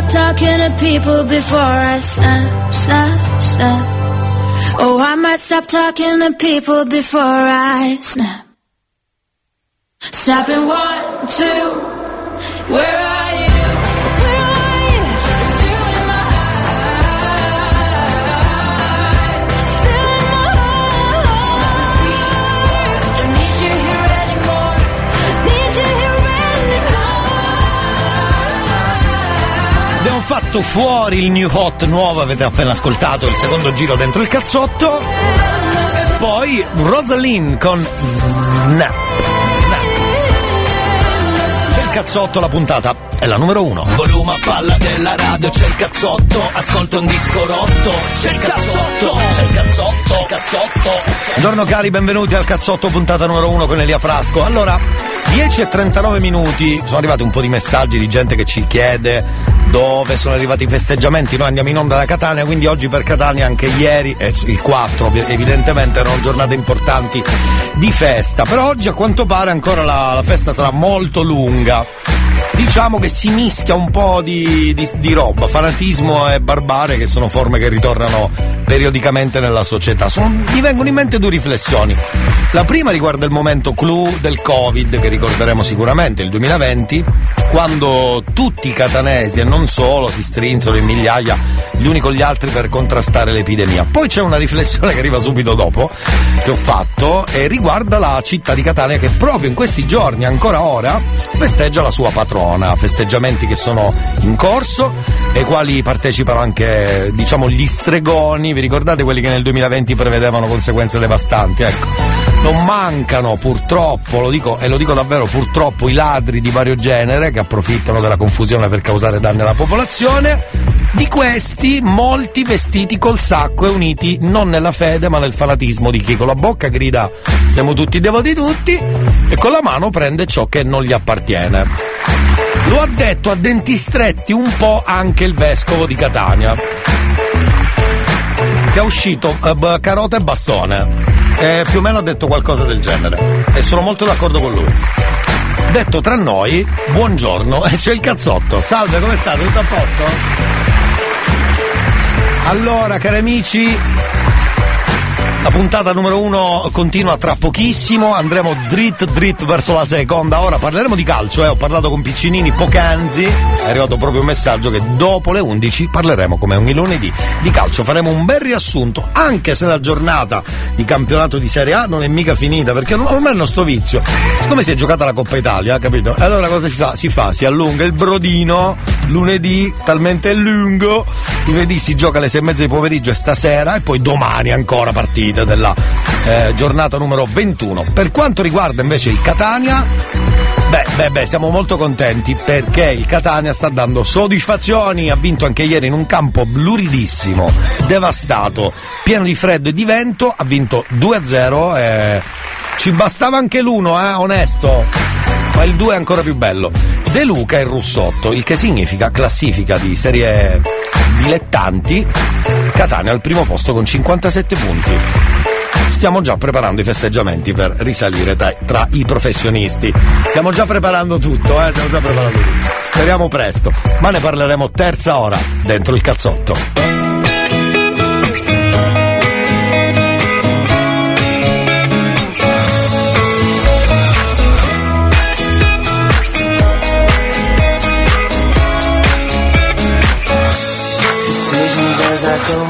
stop talking to people before I snap, snap, snap. Oh, I might stop talking to people before I snap. Snapping one, two. Where fatto fuori il new hot nuovo, avete appena ascoltato il secondo giro dentro il cazzotto. Poi Rosalind con Snap. Snap. C'è il cazzotto, la puntata è la numero uno. Volume a palla della radio, c'è il cazzotto, ascolta un disco rotto, c'è il cazzotto, c'è il cazzotto, c'è il cazzotto. Buongiorno cari, benvenuti al cazzotto puntata numero uno con Elia Frasco. Allora, 10 e 39 minuti, sono arrivati un po' di messaggi di gente che ci chiede dove sono arrivati i festeggiamenti. Noi andiamo in onda da Catania, quindi oggi per Catania anche ieri, e il 4 evidentemente erano giornate importanti di festa. Però oggi a quanto pare ancora la, la festa sarà molto lunga. Diciamo che si mischia un po' di, di- di roba, fanatismo e barbare che sono forme che ritornano periodicamente nella società. Sono- mi vengono in mente due riflessioni. La prima riguarda il momento clou del Covid, che ricorderemo sicuramente, il 2020, quando tutti i catanesi e non solo si strinsero in migliaia gli uni con gli altri per contrastare l'epidemia. Poi c'è una riflessione che arriva subito dopo, che ho fatto, e riguarda la città di Catania che proprio in questi giorni, ancora ora, festeggia la sua patrona. Festeggiamenti che sono in corso e ai quali partecipano anche, diciamo, gli stregoni. Vi ricordate quelli che nel 2020 prevedevano conseguenze devastanti? Ecco. Non mancano purtroppo, lo dico e lo dico davvero purtroppo, i ladri di vario genere che approfittano della confusione per causare danni alla popolazione. Di questi, molti vestiti col sacco e uniti non nella fede ma nel fanatismo di chi con la bocca grida siamo tutti devoti tutti e con la mano prende ciò che non gli appartiene. Lo ha detto a denti stretti un po' anche il vescovo di Catania, che è uscito eh, carota e bastone. E più o meno ha detto qualcosa del genere. E sono molto d'accordo con lui. Detto tra noi, buongiorno, [laughs] e c'è il cazzotto. Salve, come state? Tutto a posto? Allora, cari amici, La puntata numero uno continua tra pochissimo, andremo drit drit verso la seconda. Ora parleremo di calcio, eh. ho parlato con Piccinini poc'anzi, è arrivato proprio un messaggio che dopo le 11 parleremo come ogni lunedì di calcio. Faremo un bel riassunto, anche se la giornata di campionato di Serie A non è mica finita, perché ormai hanno sto vizio. Siccome si è giocata la Coppa Italia, capito? E allora cosa si fa? Si fa, si allunga il brodino, lunedì talmente lungo, lunedì si gioca alle sei e mezza di pomeriggio e stasera e poi domani ancora partite della eh, giornata numero 21. Per quanto riguarda invece il Catania, beh, beh, beh, siamo molto contenti perché il Catania sta dando soddisfazioni, ha vinto anche ieri in un campo bluridissimo, devastato, pieno di freddo e di vento, ha vinto 2-0 e ci bastava anche l'uno, eh, onesto, ma il 2 è ancora più bello. De Luca e Russotto, il che significa classifica di serie dilettanti, Catania al primo posto con 57 punti. Stiamo già preparando i festeggiamenti per risalire tra, tra i professionisti. Stiamo già preparando tutto, eh? Stiamo già preparando tutto. Speriamo presto, ma ne parleremo terza ora dentro il cazzotto. I go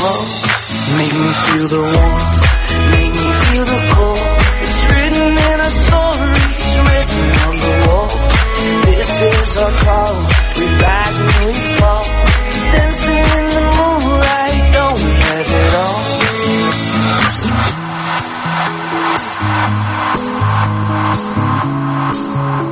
Make. Me feel the warmth, make me feel the cold. It's written in our stories, written on the wall. This is our call, we rise and we fall. Dancing in the moonlight, don't we have it all? Decisions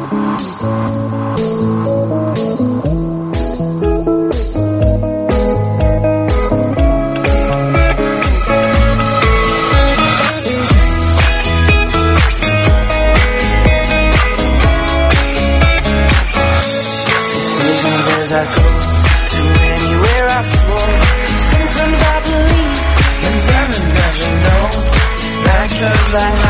I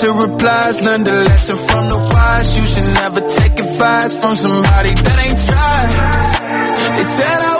to replies. Learn the lesson from the wise. You should never take advice from somebody that ain't tried. They said I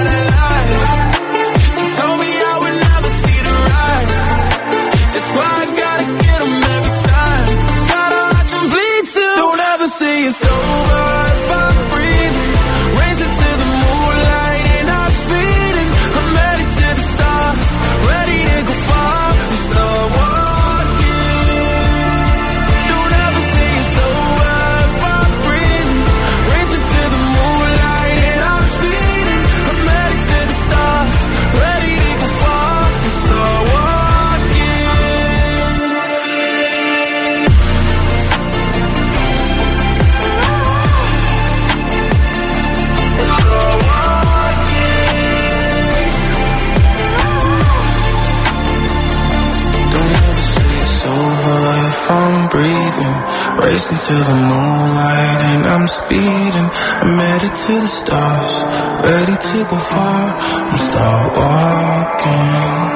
say it's over Racing to the moonlight and I'm speeding. I'm headed to the stars, ready to go far. I'm start walking.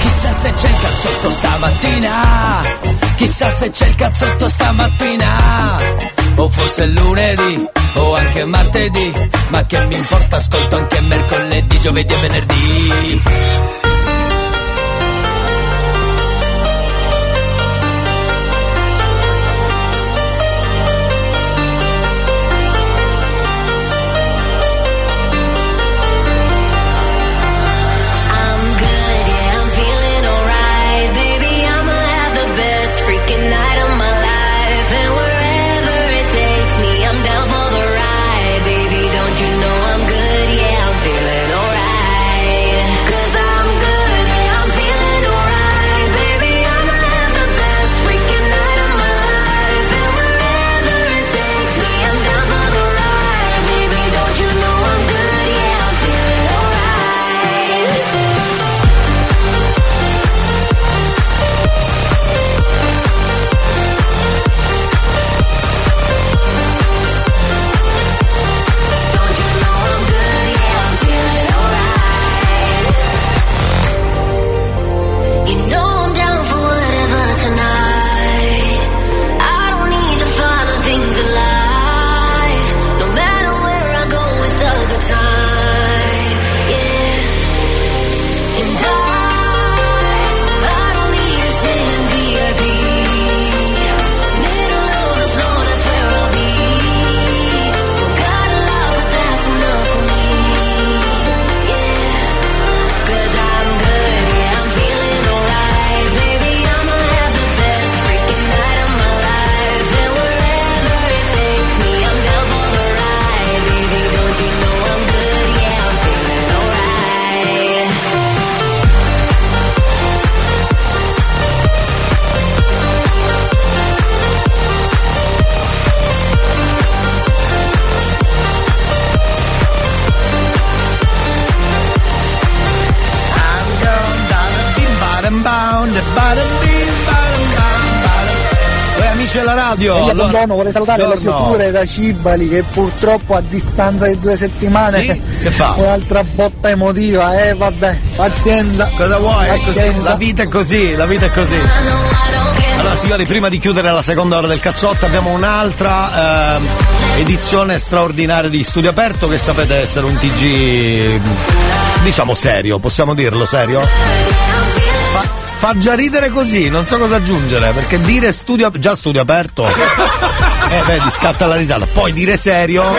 Chissà se c'è il cazzotto stamattina. Chissà se c'è il cazzotto stamattina. O forse lunedì, o anche martedì. Ma che mi importa, ascolto anche mercoledì, giovedì e venerdì. Allora- Bondono vuole salutare le Buongiorno. chiusure da Cibali che purtroppo a distanza di due settimane Sì? Che fa? un'altra botta emotiva e vabbè pazienza Cosa vuoi? Così, pazienza La vita è così, la vita è così. Allora signori, prima di chiudere la seconda ora del cazzotto abbiamo un'altra ehm, edizione straordinaria di Studio Aperto che sapete essere un TG diciamo serio, possiamo dirlo serio? Fa, già ridere così, non so cosa aggiungere, perché dire studio già studio aperto. [laughs] Eh vedi, scatta la risata. Poi dire serio. [laughs]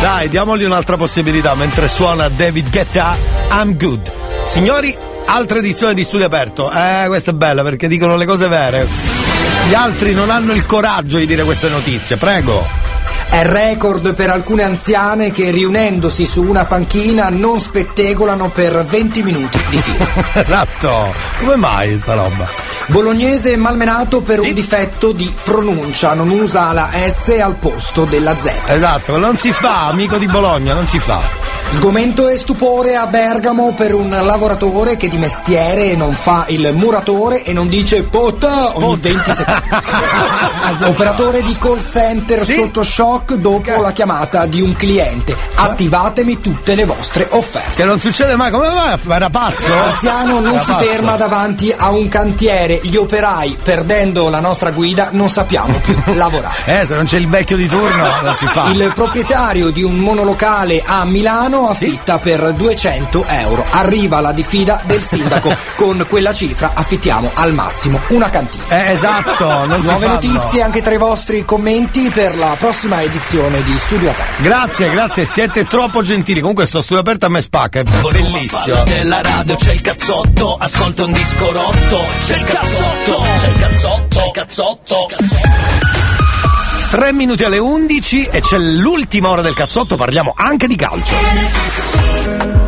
Dai, diamogli un'altra possibilità mentre suona David Guetta I'm Good. Signori, altra edizione di Studio Aperto. Eh, questa è bella perché dicono le cose vere. Gli altri non hanno il coraggio di dire queste notizie, prego. È record per alcune anziane che riunendosi su una panchina non spettegolano per 20 minuti di fila. [laughs] esatto. Come mai sta roba? Bolognese malmenato per un difetto di pronuncia, non usa la S al posto della Z. Esatto, non si fa, amico di Bologna, non si fa. Sgomento e stupore a Bergamo per un lavoratore che di mestiere non fa il muratore e non dice potta ogni 20 secondi. [laughs] Operatore di call center sotto shock dopo la chiamata di un cliente. Attivatemi tutte le vostre offerte. Che non succede mai, come mai? Ma Era pazzo? L'anziano non Era si pazzo. ferma davanti a un cantiere, gli operai, perdendo la nostra guida, non sappiamo più [laughs] lavorare. Eh, se non c'è il vecchio di turno non si fa. Il proprietario di un monolocale a Milano affitta per 200 euro. Arriva la diffida del sindaco. [laughs] Con quella cifra affittiamo al massimo una cantina. Eh, esatto, non si Nuove notizie anche tra i vostri commenti per la prossima edizione di Studio Aperto. Grazie, grazie, siete troppo gentili. Comunque sto studio aperto a me spacca, è bellissimo. Della radio c'è il cazzotto, ascolta un disco rotto, c'è il cazzotto, c'è il cazzotto, c'è il cazzotto. Tre minuti alle 11 e c'è l'ultima ora del cazzotto, parliamo anche di calcio.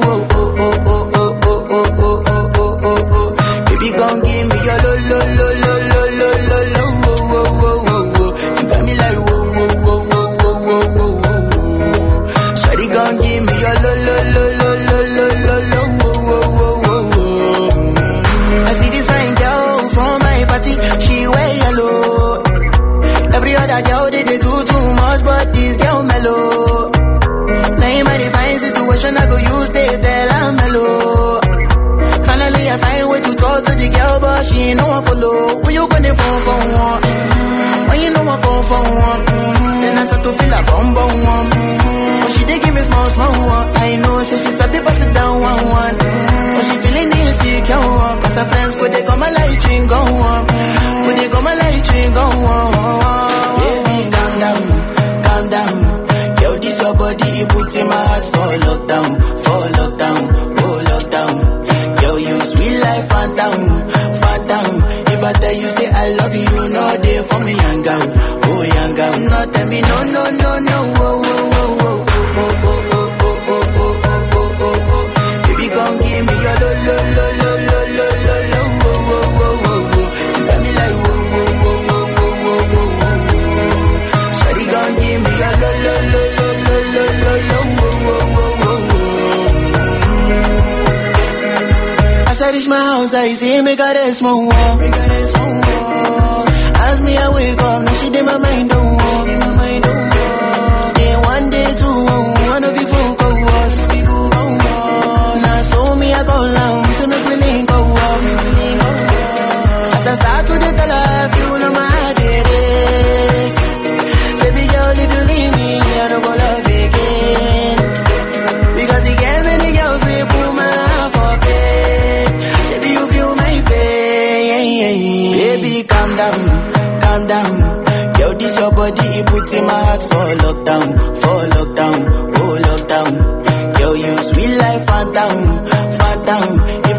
situation, I go use they tell I'm. Finally, I find way to talk to the girl, but she ain't no one follow. When you gonna phone for one? Mm-hmm. When you know I come for one? Mm-hmm. Then I start to feel a bum bum one. Mm-hmm. But she dey give me small small one. I know, say she's a bit pass it down one one. Mm-hmm. But she feeling insecure one. Cause her friends go they come a light ching go on. Go they come a light ching go on. Baby, calm down, calm down. Yo, this your body, it puts in my heart for lockdown, for lockdown, oh lockdown. Yo, you sweet life, phantom, phantom. If I tell you, say I love you, you know they for me, young girl, oh young girl. No, tell me, no, no, no, no, oh, oh, make que eres more. Hazme a wake up, now she did my mind.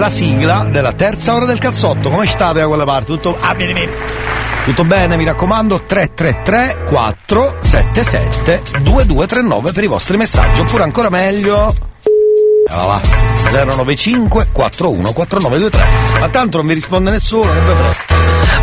la sigla della terza ora del cazzotto. Come state da quella parte? Tutto. Ah, bene, bene. Tutto bene, mi raccomando, 333 477 2239 per i vostri messaggi, oppure ancora meglio. Eccola là, 095 41 4923. Ma tanto non mi risponde nessuno, che vedrete.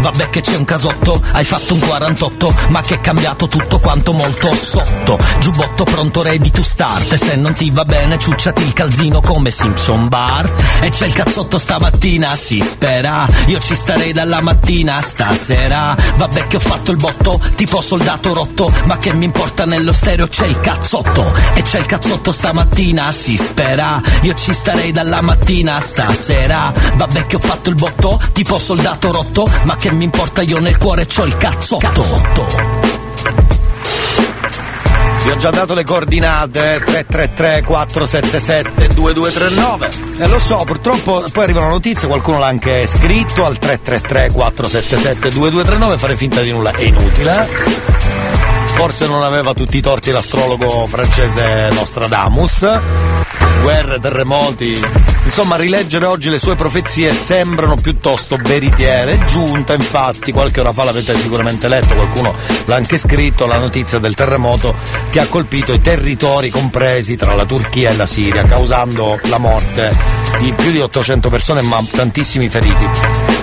Vabbè che c'è un casotto, hai fatto un 48, ma che è cambiato tutto quanto molto sotto. Giubbotto pronto ready to start, se non ti va bene ciucciati il calzino come Simpson Bar. E c'è il cazzotto stamattina, si spera, io ci starei dalla mattina stasera. Vabbè che ho fatto il botto, tipo soldato rotto, ma che mi importa nello stereo c'è il cazzotto. E c'è il cazzotto stamattina, si spera, io ci starei dalla mattina stasera. Vabbè che ho fatto il botto, tipo soldato rotto, ma che mi importa io nel cuore c'ho il cazzotto. Vi ho già dato le coordinate 333 477 2239 e lo so purtroppo poi arriva una notizia qualcuno l'ha anche scritto al 333 477 2239 fare finta di nulla. È inutile. Forse non aveva tutti i torti l'astrologo francese Nostradamus. Guerre, terremoti insomma rileggere oggi le sue profezie sembrano piuttosto veritiere. Giunta infatti qualche ora fa l'avete sicuramente letto qualcuno l'ha anche scritto la notizia del terremoto che ha colpito i territori compresi tra la Turchia e la Siria causando la morte di più di 800 persone ma tantissimi feriti.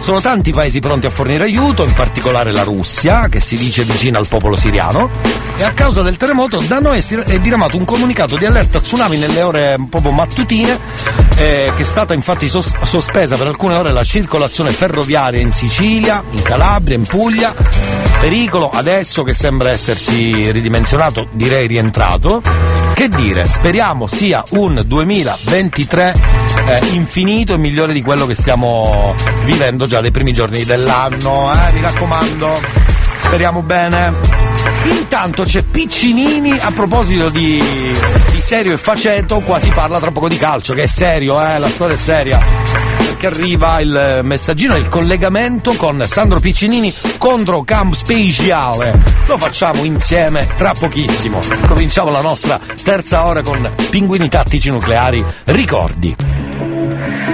Sono tanti paesi pronti a fornire aiuto, in particolare la Russia, che si dice vicina al popolo siriano, e a causa del terremoto da noi è diramato un comunicato di allerta tsunami nelle ore proprio mattutine, eh, che è stata infatti sos- sospesa per alcune ore la circolazione ferroviaria in Sicilia, in Calabria, in Puglia. Pericolo adesso che sembra essersi ridimensionato, direi rientrato. Che dire, speriamo sia un 2023 eh, infinito e migliore di quello che stiamo vivendo già dai primi giorni dell'anno, eh, mi raccomando, speriamo bene. Intanto c'è Piccinini a proposito di, di serio e faceto, qua si parla tra poco di calcio, che è serio, eh, la storia è seria. Perché arriva il messaggino, il collegamento con Sandro Piccinini contro Camp Speciale. Lo facciamo insieme tra pochissimo. Cominciamo la nostra terza ora con Pinguini Tattici Nucleari. Ricordi.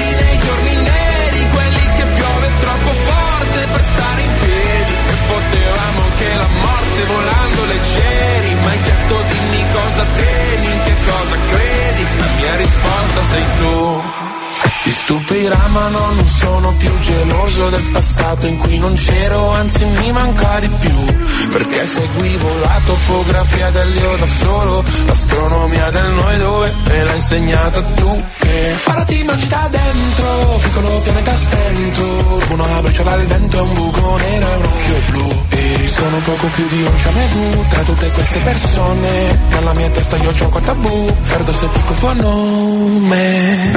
morte volando leggeri Ma hai chiesto dimmi cosa temi, in che cosa credi La mia risposta sei tu ti stupirà ma no, non sono più geloso del passato in cui non c'ero, anzi mi manca di più. Perché seguivo la topografia dell'io da solo, l'astronomia del noi dove me l'ha insegnata tu. Che parati da dentro, piccolo pianeta spento, una briciola al vento e un buco nero e un occhio blu. E sono poco più di un jamais tra tutte queste persone. Nella mia testa io gioco a tabù, perdo se dico il tuo nome.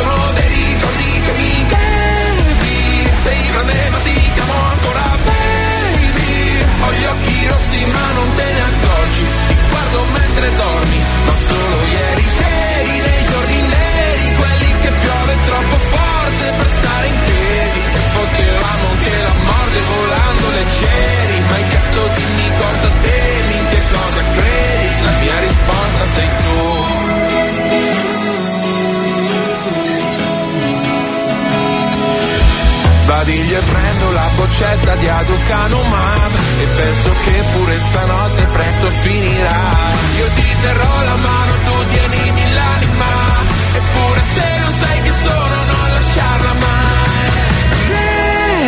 Sono dei ricordi che mi devi Sei ma ti chiamo ancora baby. Ho gli occhi rossi ma non te ne accorgi. Ti guardo mentre dormi. Ma solo ieri c'eri nei giorni neri Quelli che piove troppo forte per stare in piedi. E potevamo anche la morte volando leggeri Ma hai chiesto dimmi cosa temi, in che cosa credi? La mia risposta sei tu Sbadiglio e prendo la boccetta di Aducanumab E penso che pure stanotte presto finirà Io ti terrò la mano, tu tienimi l'anima Eppure se non sai che sono non lasciarla mai.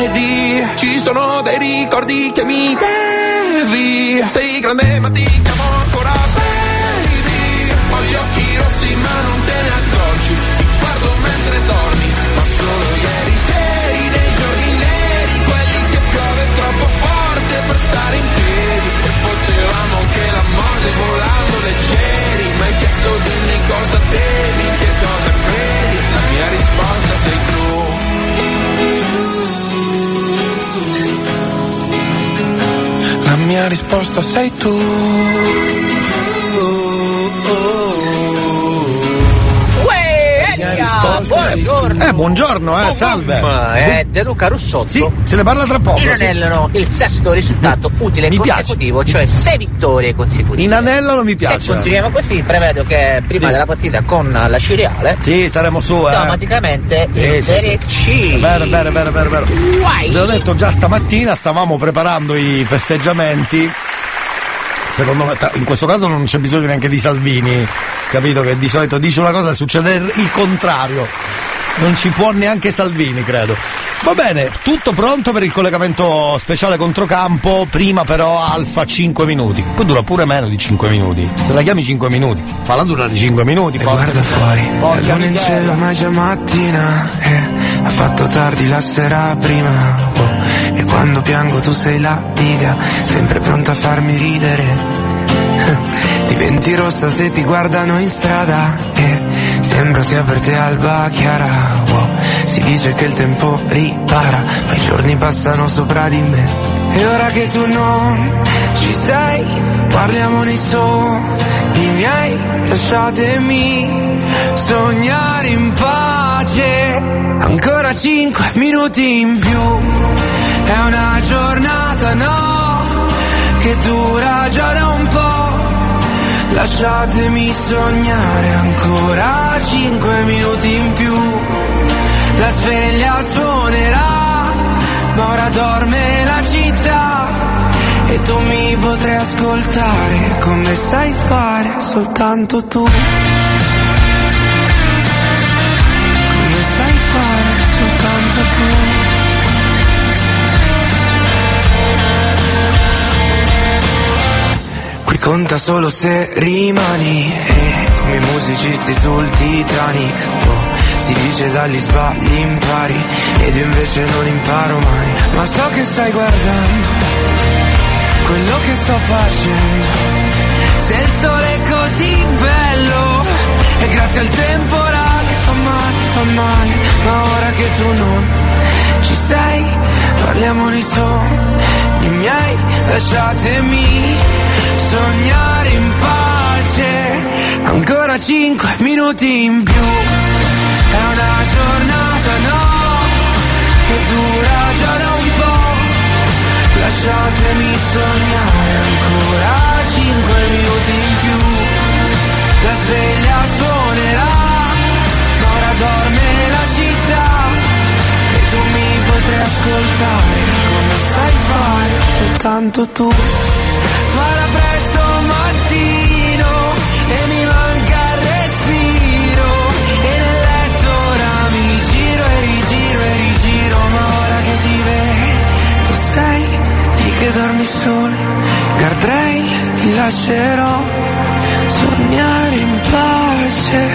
Vedi, ci sono dei ricordi che mi devi. Sei grande ma ti chiamo ancora baby. Ho gli occhi rossi ma non te ne accorgi. Ti guardo mentre dormi, forte per stare in piedi. E potevamo anche la morte volando leggeri, ma hai chiesto dimmi cosa temi, che cosa credi. La mia risposta sei tu. La mia risposta sei tu. Buongiorno. Eh, buongiorno, eh, salve. Ma è De Luca Russotto. Sì, se ne parla tra poco. sì. Inanellano il sesto risultato utile Mi piace. consecutivo, cioè 6 vittorie consecutive. Inanellano mi piace. Se continuiamo così, prevedo che prima Sì. della partita con la Cireale Sì, saremo su, eh. automaticamente Sì, in sì, Serie sì. C. Vero, vero, vero, vero, vero. Guai. Vi ho detto già stamattina, stavamo preparando i festeggiamenti. Secondo me, in questo caso non c'è bisogno neanche di Salvini, capito? Che di solito dice una cosa e succede il contrario. Non ci può neanche Salvini, credo. Va bene, tutto pronto per il collegamento speciale controcampo. Prima però Alfa 5 minuti. Poi dura pure meno di 5 minuti. Se la chiami 5 minuti, falla durare 5 minuti. E porca- guarda fuori, Porca luna in cielo ma è già mattina eh, Ha fatto tardi la sera prima oh, E quando piango tu sei la diga Sempre pronta a farmi ridere [laughs] Diventi rossa se ti guardano in strada eh, Sembra sia per te alba chiara wow. Si dice che il tempo ripara Ma i giorni passano sopra di me. E ora che tu non ci sei Parliamo nei sogni miei Lasciatemi sognare in pace. Ancora cinque minuti in più. È una giornata no Che dura già da un po' Lasciatemi sognare ancora cinque minuti in più La sveglia suonerà Ma ora dorme la città. E tu mi potrai ascoltare Come sai fare soltanto tu. Come sai fare soltanto tu. Qui conta solo se rimani eh, Come i musicisti sul Titanic. Oh, Si dice dagli sbagli impari Ed io invece non imparo mai. Ma so che stai guardando Quello che sto facendo. Se il sole è così bello E grazie al temporale fa male, fa male. Ma ora che tu non ci sei Parliamo di sogni miei Lasciatemi sognare in pace. Ancora cinque minuti in più È una giornata no Che dura già da un po' Lasciatemi sognare ancora cinque minuti in più. La sveglia suonerà Ma ora dorme la città. E tu mi potrai ascoltare Come sai fare soltanto tu che dormi solo Guardrail ti lascerò Sognare in pace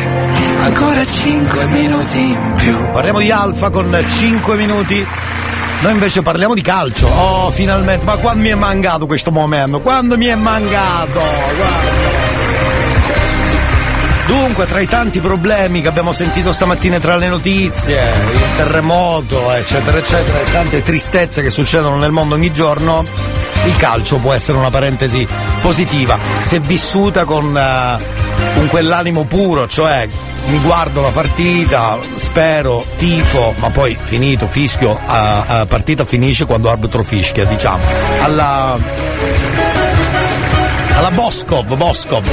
Ancora cinque minuti in più Parliamo di Alfa con 5 minuti. Noi invece parliamo di calcio. Oh, finalmente. Ma quando mi è mancato questo momento? Quando mi è mancato? Guarda. Dunque, tra i tanti problemi che abbiamo sentito stamattina tra le notizie, il terremoto, eccetera, eccetera, e tante tristezze che succedono nel mondo ogni giorno, il calcio può essere una parentesi positiva, se vissuta con, eh, con quell'animo puro, cioè mi guardo la partita, spero, tifo, ma poi finito, fischio, la partita finisce quando arbitro fischia, diciamo. Alla, alla la Boscov, Boscov.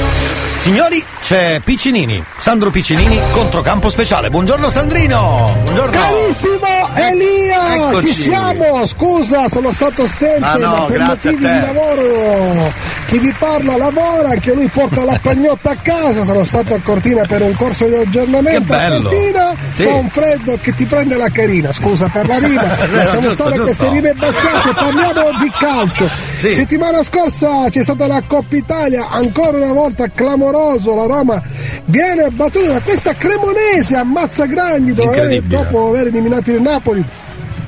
Signori, c'è Piccinini, Sandro Piccinini, controcampo speciale. Buongiorno Sandrino! Buongiorno! Carissimo Elia, Eccoci. ci siamo. Scusa, sono stato assente, Ma no, ma per motivi di lavoro chi vi parla lavora, anche lui porta la pagnotta a casa. Sono stato a Cortina per un corso di aggiornamento Che bello. a Cortina Sì. con freddo che ti prende la carina. Scusa per la rima, [laughs] giusto, stare giusto. queste rime baciate, parliamo di calcio. Settimana scorsa c'è stata la Coppa Italia, ancora una volta clamoroso, la Roma viene battuta da questa Cremonese, ammazza Grandi Incredibile. dopo aver eliminato il Napoli.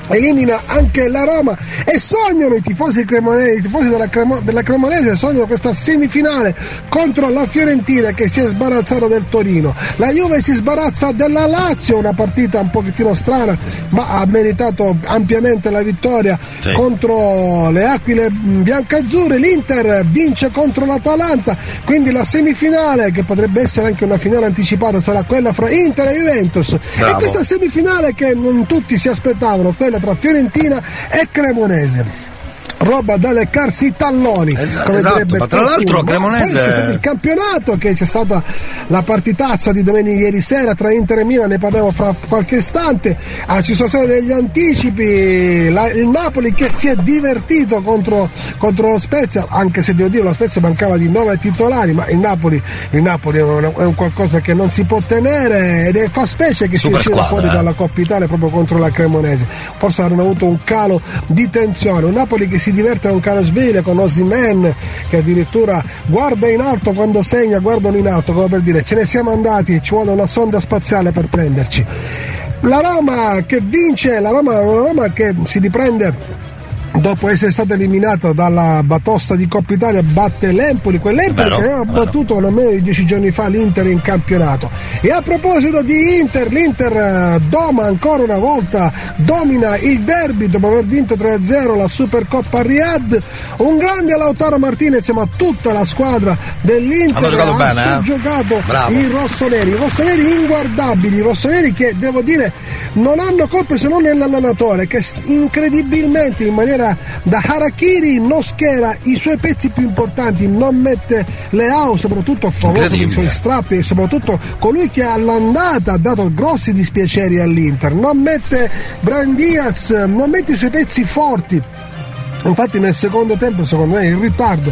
Elimina anche la Roma e sognano i tifosi cremonesi, i tifosi della, Cremo- della Cremonese sognano questa semifinale contro la Fiorentina che si è sbarazzata del Torino. La Juve si sbarazza della Lazio, una partita un pochettino strana, ma ha meritato ampiamente la vittoria Sì. contro le Aquile biancazzurre. L'Inter vince contro l'Atalanta, quindi la semifinale, che potrebbe essere anche una finale anticipata, sarà quella fra Inter e Juventus. Bravo. E questa semifinale che non tutti si aspettavano, quella tra Fiorentina e Cremonese. Roba da leccarsi i talloni, Esatto, come esatto, ma tra l'altro Cremonese- poi c'è il campionato, che c'è stata la partitazza di domenica ieri sera tra Inter e Milan, ne parliamo fra qualche istante. Ah, ci sono stati degli anticipi, la- il Napoli che si è divertito contro, contro lo Spezia, anche se devo dire lo Spezia mancava di nove titolari, ma il Napoli, il Napoli è, un, è un qualcosa che non si può tenere ed è fa specie che Super si uscire fuori eh. dalla Coppa Italia proprio contro la Cremonese. Forse avranno avuto un calo di tensione, un Napoli che si diverte con Sveglia, con Osimen che addirittura guarda in alto quando segna, guardano in alto, come per dire ce ne siamo andati, ci vuole una sonda spaziale per prenderci. La Roma che vince, la Roma, una Roma che si riprende dopo essere stata eliminata dalla batosta di Coppa Italia batte l'Empoli, quell'Empoli Vero, che aveva battuto non meno di dieci giorni fa l'Inter in campionato. E a proposito di Inter, l'Inter eh, doma ancora una volta, domina il derby dopo aver vinto 3-0 la Supercoppa Riyadh. Un grande Lautaro Martinez, ma tutta la squadra dell'Inter Hanno giocato ha bene, eh? soggiogato Bravo. i rossoneri, i rossoneri inguardabili, i rossoneri che devo dire non hanno colpe se non nell'allenatore che incredibilmente in maniera da harakiri non schiera i suoi pezzi più importanti, non mette le AU soprattutto a favore dei suoi strappi e soprattutto colui che all'andata ha dato grossi dispiaceri all'Inter, non mette Brian Diaz, non mette i suoi pezzi forti. Infatti nel secondo tempo, secondo me, in ritardo,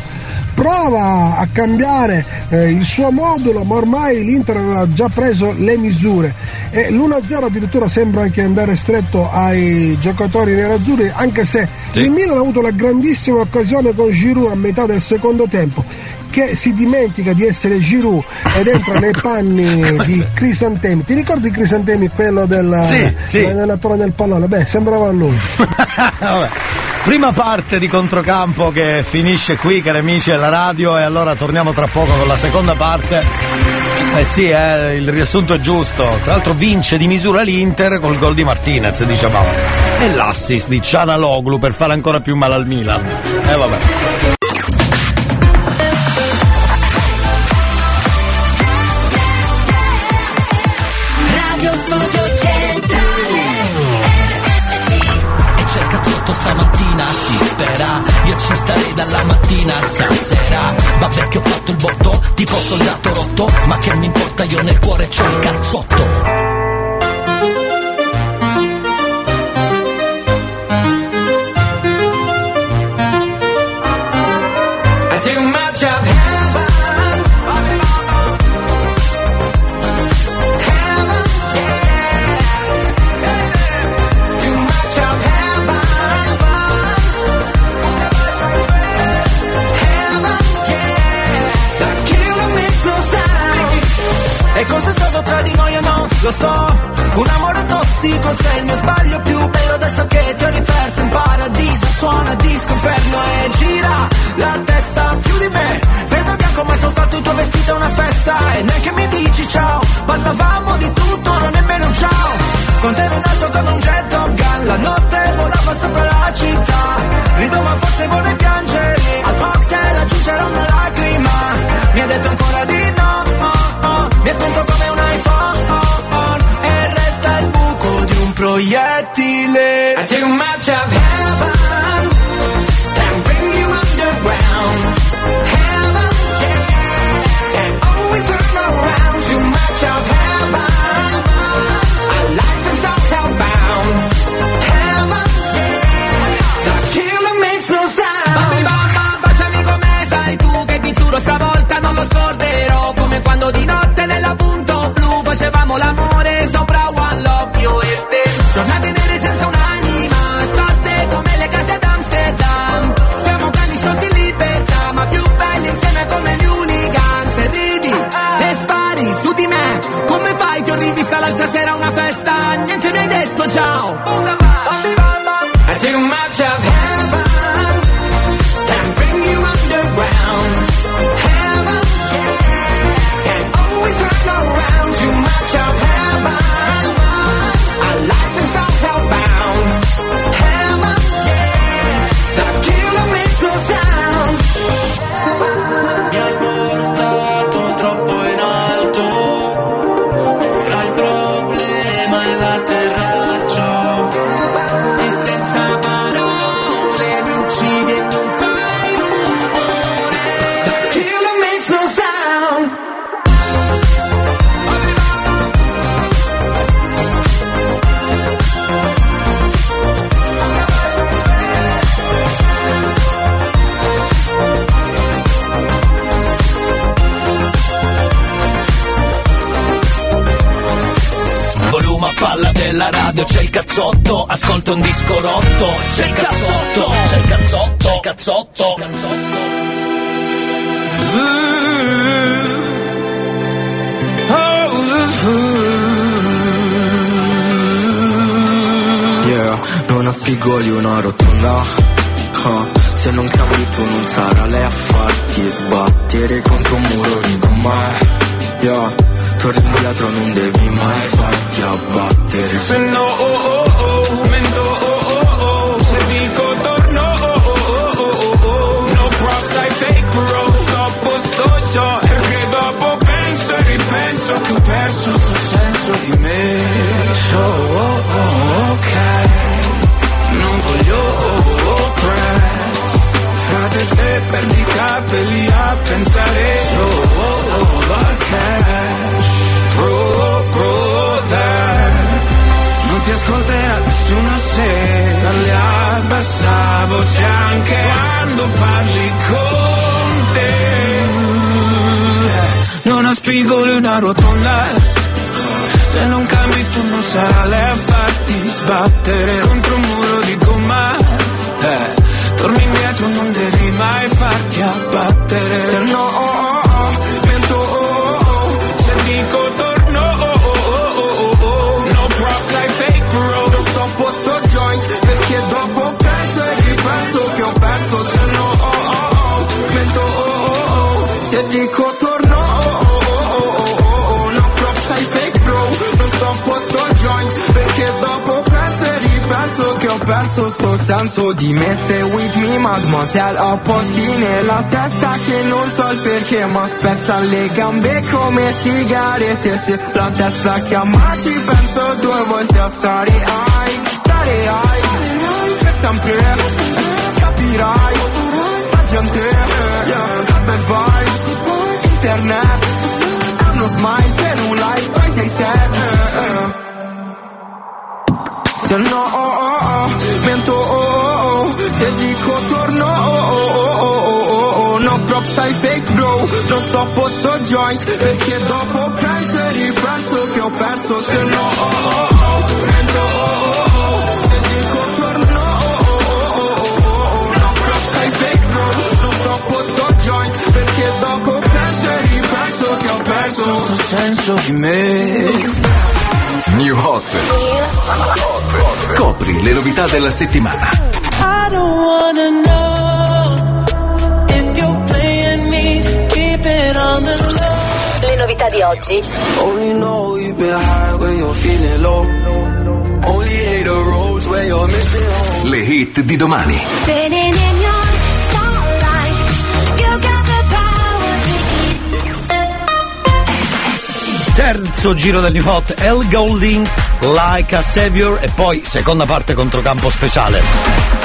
prova a cambiare eh, il suo modulo, ma ormai l'Inter aveva già preso le misure e l'1-0 addirittura sembra anche andare stretto ai giocatori nerazzurri, anche se Sì. il Milan ha avuto la grandissima occasione con Giroud a metà del secondo tempo che si dimentica di essere Giroud ed entra nei [laughs] panni di Crisantemi. Ti ricordi Crisantemi, quello del Sì, sì. dell'allenatore del pallone? Beh, sembrava lui. [laughs] Vabbè. Prima parte di controcampo che finisce qui, cari amici della radio, e allora torniamo tra poco con la seconda parte. Eh sì, eh, il riassunto è giusto. Tra l'altro vince di misura l'Inter col gol di Martinez, dicevamo. E l'assist di Cianaloglu per fare ancora più male al Milan. E vabbè. Spera. Io ci starei dalla mattina stasera. Vabbè che ho fatto il botto, tipo soldato rotto Ma che mi importa, io nel cuore c'ho il cazzotto se non cambi tu non sarà lei a farti sbattere contro un muro di gomma. Eh, torni indietro, non devi mai farti abbattere. Se no, oh, oh, perso sto senso di me. Stay with me mademoiselle Ho posti nella testa che non so il perché. Ma spezza le gambe come sigarette. Se la testa chiama ci penso due volte a stare ai. Stare ai. Per sempre Capirai. Sta gente Che bel vibes. Internet È uno smile per un like Poi sei sad. Se no, oh, oh, mento, oh, oh, oh, se dico torno, oh, oh, oh, oh, oh, oh, no props ai fake bro, non sto joint, perché dopo penso e ripenso che ho perso, se no, oh, oh, oh, mento, oh, oh, oh, oh, oh, oh, oh, oh, oh, perché dopo penso e ripenso che ho perso, senso di me. New Hot. Scopri le novità della settimana. I don't wanna know if you're playing me. Keep it on the low. Le novità di oggi. Only know you've been high when you're feeling low. Only hate the roads when you're missing home. Le hit di domani. Fading in Terzo giro del New Hot, El Golding, Like a Savior e poi seconda parte controcampo speciale.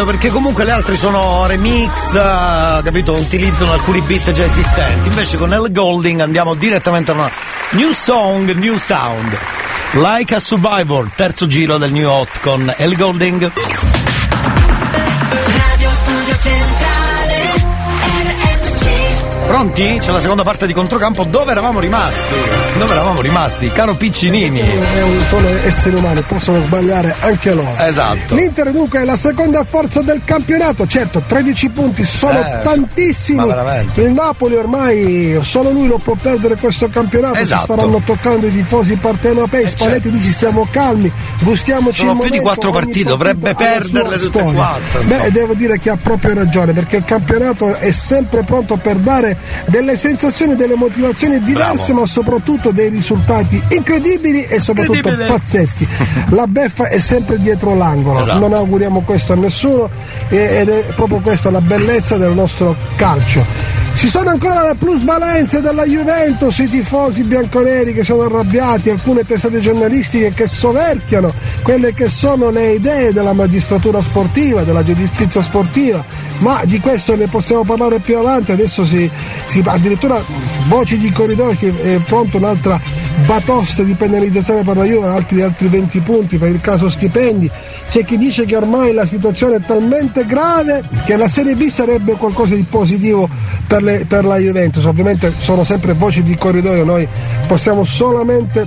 Bello perché comunque le altre sono remix, eh, capito? Utilizzano alcuni beat già esistenti. Invece con El Golding andiamo direttamente a una new song, new sound. Like a Survivor, terzo giro del New Hot con El Golding. Pronti? C'è la seconda parte di controcampo. Dove eravamo rimasti? Dove eravamo rimasti? Caro Piccinini. È un- sono esseri umani, possono sbagliare anche loro. Esatto. L'Inter dunque è la seconda forza del campionato, certo 13 punti sono Eh, tantissimi. Il Napoli ormai solo lui non può perdere questo campionato, Esatto. si staranno toccando i tifosi partenopei. Spalletti dice stiamo calmi, gustiamoci Sono più di momento, quattro ogni partite, dovrebbe perderle tutte e quattro, Beh, devo dire che ha proprio ragione, perché il campionato è sempre pronto per dare delle sensazioni, delle motivazioni diverse, Bravo. ma soprattutto dei risultati incredibili e soprattutto Incredibile. pazzeschi. La beffa è sempre dietro l'angolo, Esatto. non auguriamo questo a nessuno ed è proprio questa la bellezza del nostro calcio. Ci sono ancora le plusvalenze della Juventus, i tifosi bianconeri che sono arrabbiati, alcune testate giornalistiche che soverchiano quelle che sono le idee della magistratura sportiva, della giustizia sportiva, ma di questo ne possiamo parlare più avanti, adesso si, si addirittura voci di corridoio che è pronta un'altra batosta di penalizzazione per la Juve, altri, altri 20 punti per il caso stipendi. C'è chi dice che ormai la situazione è talmente grave che la Serie B sarebbe qualcosa di positivo per, le- per la Juventus. Ovviamente sono sempre voci di corridoio, noi possiamo solamente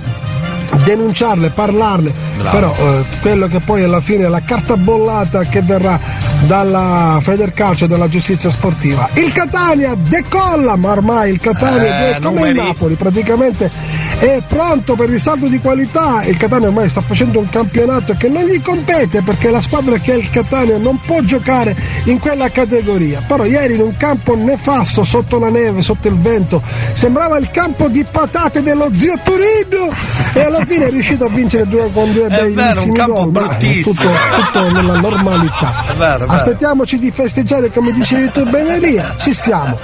denunciarle, parlarne, Bravo. però eh, quello che poi alla fine è la carta bollata che verrà dalla Federcalcio e dalla giustizia sportiva. Il Catania decolla, ma ormai il Catania Eh, è come il Napoli, praticamente è pronto per il salto di qualità. Il Catania ormai sta facendo un campionato che non gli compete perché la squadra che è il Catania non può giocare in quella categoria. Però ieri in un campo nefasto, sotto la neve, sotto il vento, sembrava il campo di patate dello zio Turino e alla fine è riuscito a vincere due, con due È vero, un bellissimi campo gol. tutto, tutto nella normalità. È vero, è vero. Aspettiamoci di festeggiare come dicevi tu bene Elia, ci siamo.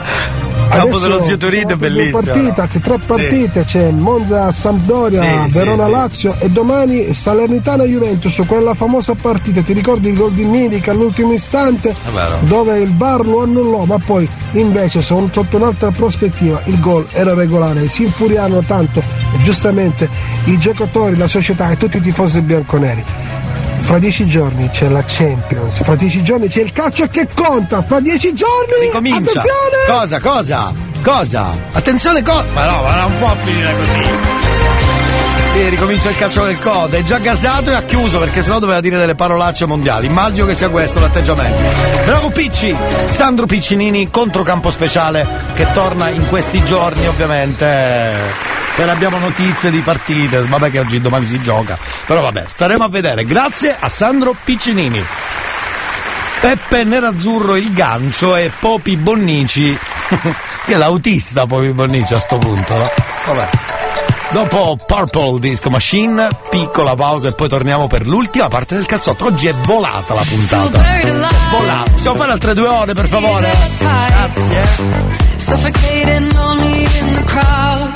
Campo Adesso dello zio Torino è altre due bellissimo. partite, anzi tre partite, c'è Monza Sampdoria, Sì, sì, Verona sì. Lazio e domani Salernitana Juventus, quella famosa partita, ti ricordi il gol di Milik all'ultimo istante dove il VAR lo annullò, ma poi invece sotto un'altra prospettiva il gol era regolare, si infuriarono tanto e giustamente i giocatori, la società e tutti i tifosi bianconeri. Fra dieci giorni c'è la Champions, fra dieci giorni c'è il calcio che conta, fra dieci giorni Ricomincia. attenzione! Cosa, cosa? Cosa? Attenzione, cosa? Ma no, ma non può finire così. Sì, ricomincia il calcio del code, è già gasato e ha chiuso perché sennò doveva dire delle parolacce mondiali. Immagino che sia questo l'atteggiamento. Bravo Picci, Sandro Piccinini, controcampo speciale che torna in questi giorni ovviamente. Per abbiamo notizie di partite, vabbè che oggi domani si gioca, però vabbè, staremo a vedere. Grazie a Sandro Piccinini. Peppe Nerazzurro il gancio e Popi Bonnici, [laughs] che è l'autista Popi Bonnici a sto punto, no? Vabbè. Dopo Purple Disco Machine, piccola pausa e poi torniamo per l'ultima parte del cazzotto. Oggi è volata la puntata. Volata. Possiamo fare altre due ore per favore? Grazie. Suffocating lonely in the crowd.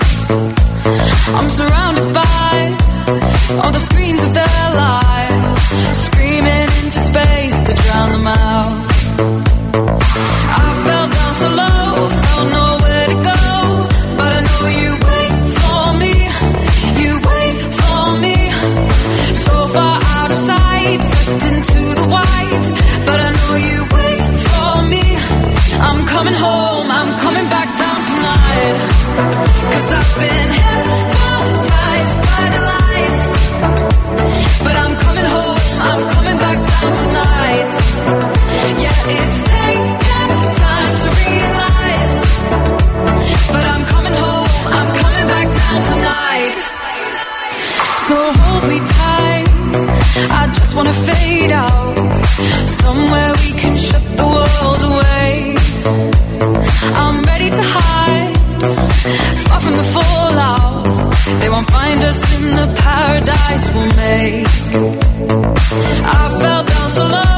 I'm surrounded by all the screens of their lives, screaming into space to drown them out. Paradise we'll make. I fell down so low,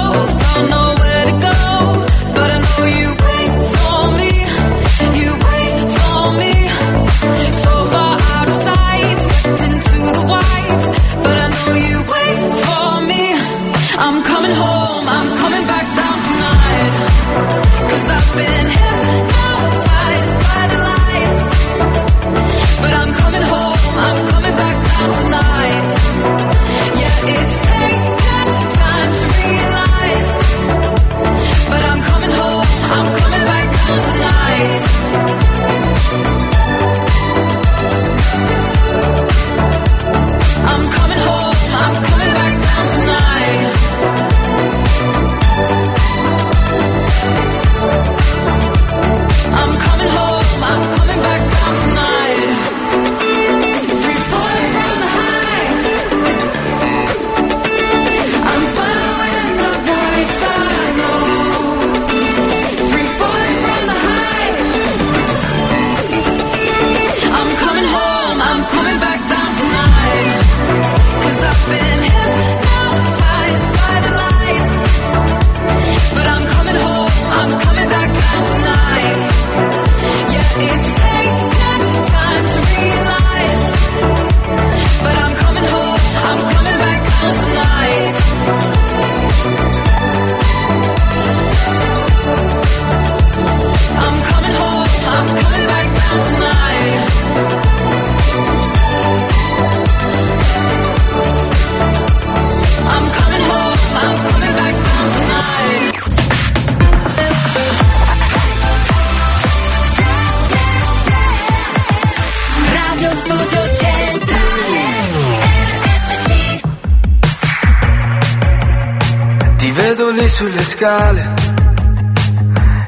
scale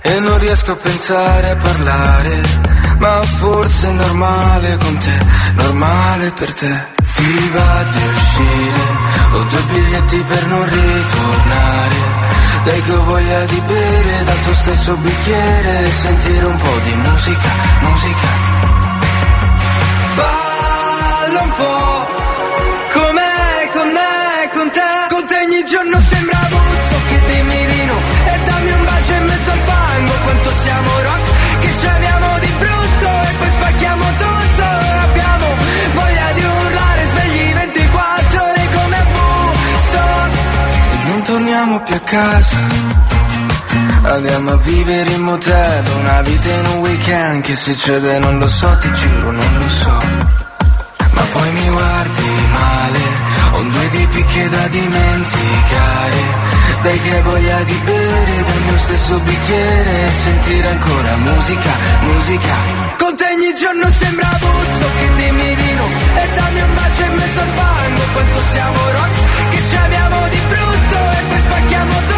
e non riesco a pensare a parlare. ma forse è normale con te, normale per te. Viva di uscire, ho due biglietti per non ritornare. Dai che ho voglia di bere dal tuo stesso bicchiere e sentire un po' di musica, musica. Balla un po', com'è con me, con te. Con te ogni giorno sembra Buzzo che dimmi siamo rock, che ci amiamo di brutto e poi spacchiamo tutto. Abbiamo voglia di urlare, svegli 24 ore come a. E non torniamo più a casa. Andiamo a vivere in motel, una vita in un weekend Che succede non lo so, ti giuro non lo so Ma poi mi guardi male, ho due tipi che da dimenticare Dai che voglia di bere dal mio stesso bicchiere E sentire ancora musica, musica. Con te ogni giorno sembra Buzzo che dimmi di no E dammi un bacio in mezzo al fango Quanto siamo rock, che ci amiamo di brutto E poi spacchiamo tutto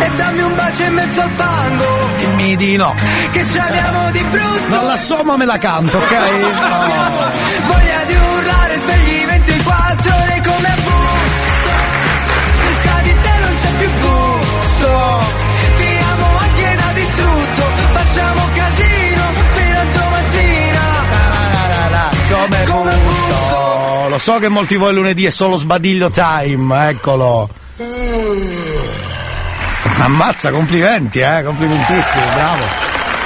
E dammi un bacio in mezzo al fango, Dimmi di no. che ci amiamo di brutto. Non la so ma me la canto, ok? [laughs] No. Voglia di urlare, svegli 24 ore come a Woodstock. Senza di te non c'è più gusto. Ti amo anche da distrutto. Facciamo casino fino a domattina. Come gusto. Lo so che molti voi lunedì è solo sbadiglio time, eccolo. Ammazza, complimenti, eh, complimentissimi, bravo.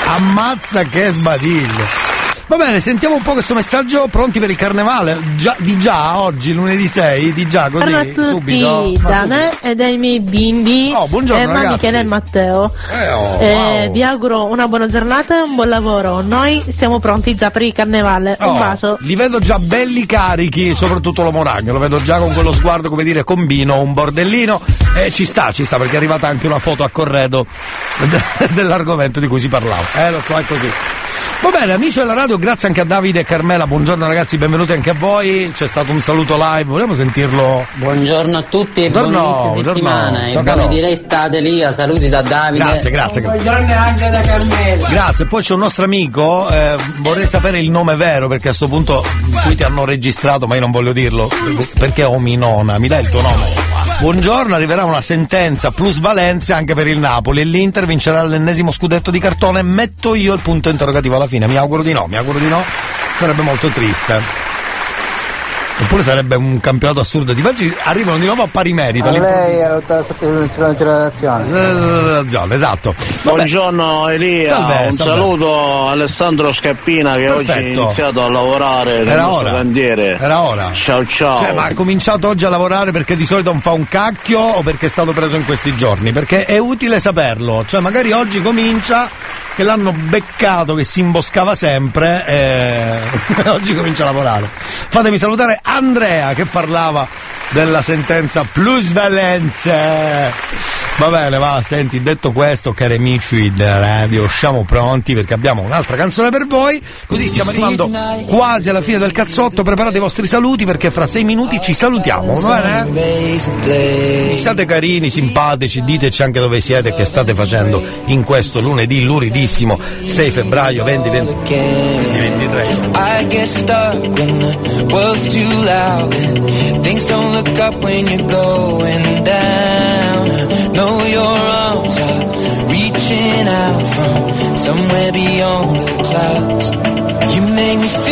Ammazza che sbadiglio. Va bene, sentiamo un po' questo messaggio, pronti per il carnevale? Già, di già, oggi, lunedì 6, di già, così, Ciao a tutti, subito. da me e dai miei bimbi, Oh, buongiorno, eh, ma ragazzi. Michele e Matteo. Eh, oh, Eh, wow. Vi auguro una buona giornata e un buon lavoro. Noi siamo pronti già per il carnevale. Oh, Un bacio. Li vedo già belli carichi, soprattutto l'uomo ragno, lo vedo già con quello sguardo, come dire, combino, un bordellino. E ci sta, ci sta, perché è arrivata anche una foto a corredo [laughs] de- dell'argomento di cui si parlava. Eh, lo so, è così. Va bene, amici della radio, grazie anche a Davide e Carmela, buongiorno ragazzi, benvenuti anche a voi. C'è stato un saluto live, vogliamo sentirlo? Buongiorno a tutti e Buongiorno, buon inizio buongiorno. settimana e Ciao, buona diretta ad Elia, saluti da Davide. Grazie, grazie. Buongiorno anche da Carmela. Grazie, poi c'è un nostro amico, eh, vorrei sapere il nome vero perché a sto punto qui ti hanno registrato ma io non voglio dirlo perché Ominona, mi dai il tuo nome? Buongiorno, arriverà una sentenza plus valenza anche per il Napoli e l'Inter vincerà l'ennesimo scudetto di cartone, metto io il punto interrogativo alla fine, mi auguro di no, mi auguro di no, sarebbe molto triste. Oppure sarebbe un campionato assurdo di oggi arrivano di nuovo a pari merito. A lei è all'improvviso. Zone, esatto. Buongiorno Elia, Salve, un salve. saluto Alessandro Scappina che oggi ha Perfetto. iniziato a lavorare nel Era ora. cantiere. Era ora. Ciao ciao. Cioè, ma ha cominciato oggi a lavorare perché di solito non fa un cacchio o perché è stato preso in questi giorni? Perché è utile saperlo. Cioè, magari oggi comincia che l'hanno beccato che si imboscava sempre e [laughs] oggi comincia a lavorare. Fatemi salutare Andrea che parlava della sentenza plusvalenze. Va bene, va, senti, detto questo, cari amici della radio, siamo pronti perché abbiamo un'altra canzone per voi, così stiamo arrivando quasi alla fine del cazzotto, preparate i vostri saluti perché fra sei minuti ci salutiamo, va bene? Siate carini, simpatici, diteci anche dove siete e che state facendo in questo lunedì luridissimo 6 febbraio 2020 2023. I get stuck when the world's too loud and things don't look up when you're going down. I know your arms are reaching out from somewhere beyond the clouds. You make me feel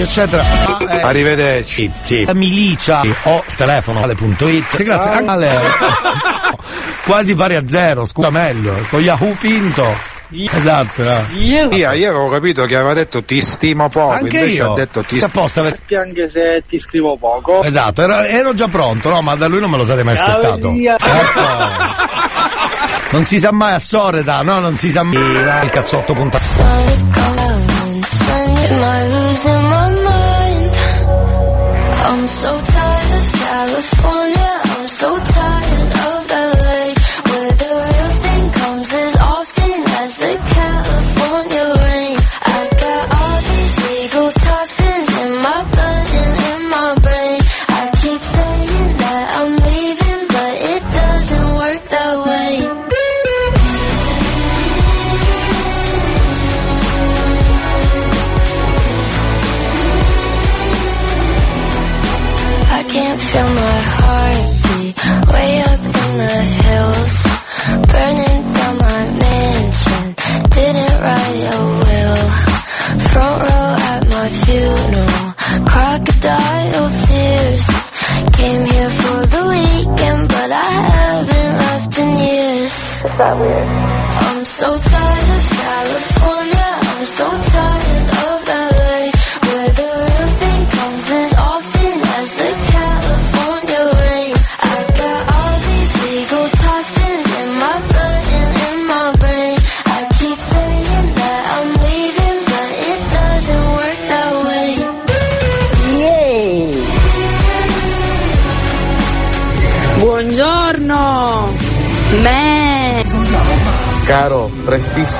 it eccetera. Ma, eh, Arrivederci. Sì, La milicia o telefono ale.it. Grazie. Ah. Ale. [laughs] Quasi pari a zero, scusa meglio. Con Yahoo finto. Esatto. no. Io, io avevo capito che aveva detto ti stimo poco, Anche invece io. ha detto ti Tutto apposta per- Anche se ti scrivo poco. Esatto, ero, ero già pronto, no? Ma da lui non me lo sarei mai aspettato. Ecco. Non si sa mai a Soreda, no? Non si sa mai. Il cazzotto puntato. Am I losing my mind? I'm so tired of California. That weird?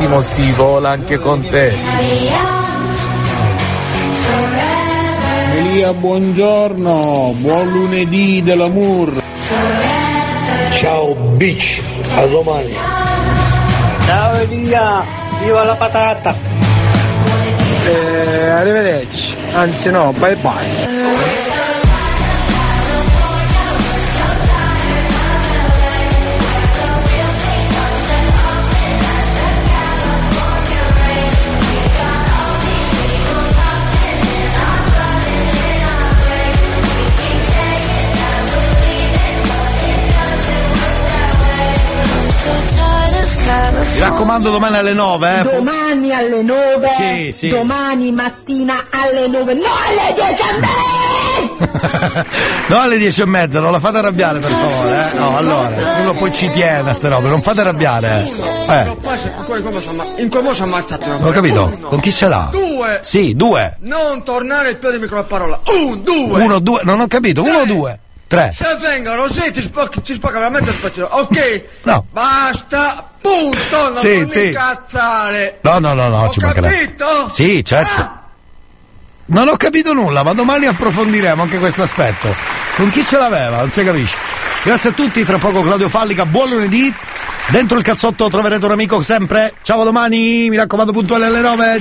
Prestissimo si vola anche con te. Elia, buongiorno, buon lunedì dell'amour. Ciao bitch, a domani. Ciao Elia, viva la patata! Eh, arrivederci. Anzi no, bye bye. California. raccomando domani alle 9, eh. Domani alle 9. Sì, sì. Domani mattina alle 9. No, alle 10 a me! No alle 10 e mezza, non la fate arrabbiare per favore, eh. No, allora, uno poi ci tiene a ste robe, non fate arrabbiare. Eh, in come sono ammazzato? non ho capito. Con chi ce l'ha? Due. Sì, due. Non tornare il piede con la parola. Un, due. Uno, due, non ho capito, uno o due? Tre. Se vengono sì ti spacca, ti spacca veramente il spazio. Ok. No. Basta. Punto. Non Sì, sì. incazzare. No, no, no, no, Ho ci mancherebbe. capito? Sì, certo. Non ho capito nulla, ma domani approfondiremo anche questo aspetto. Con chi ce l'aveva? Non si capisce. Grazie a tutti, tra poco Claudio Fallica, buon lunedì. Dentro il cazzotto troverete un amico sempre. Ciao a domani, mi raccomando puntuale alle 9. Hai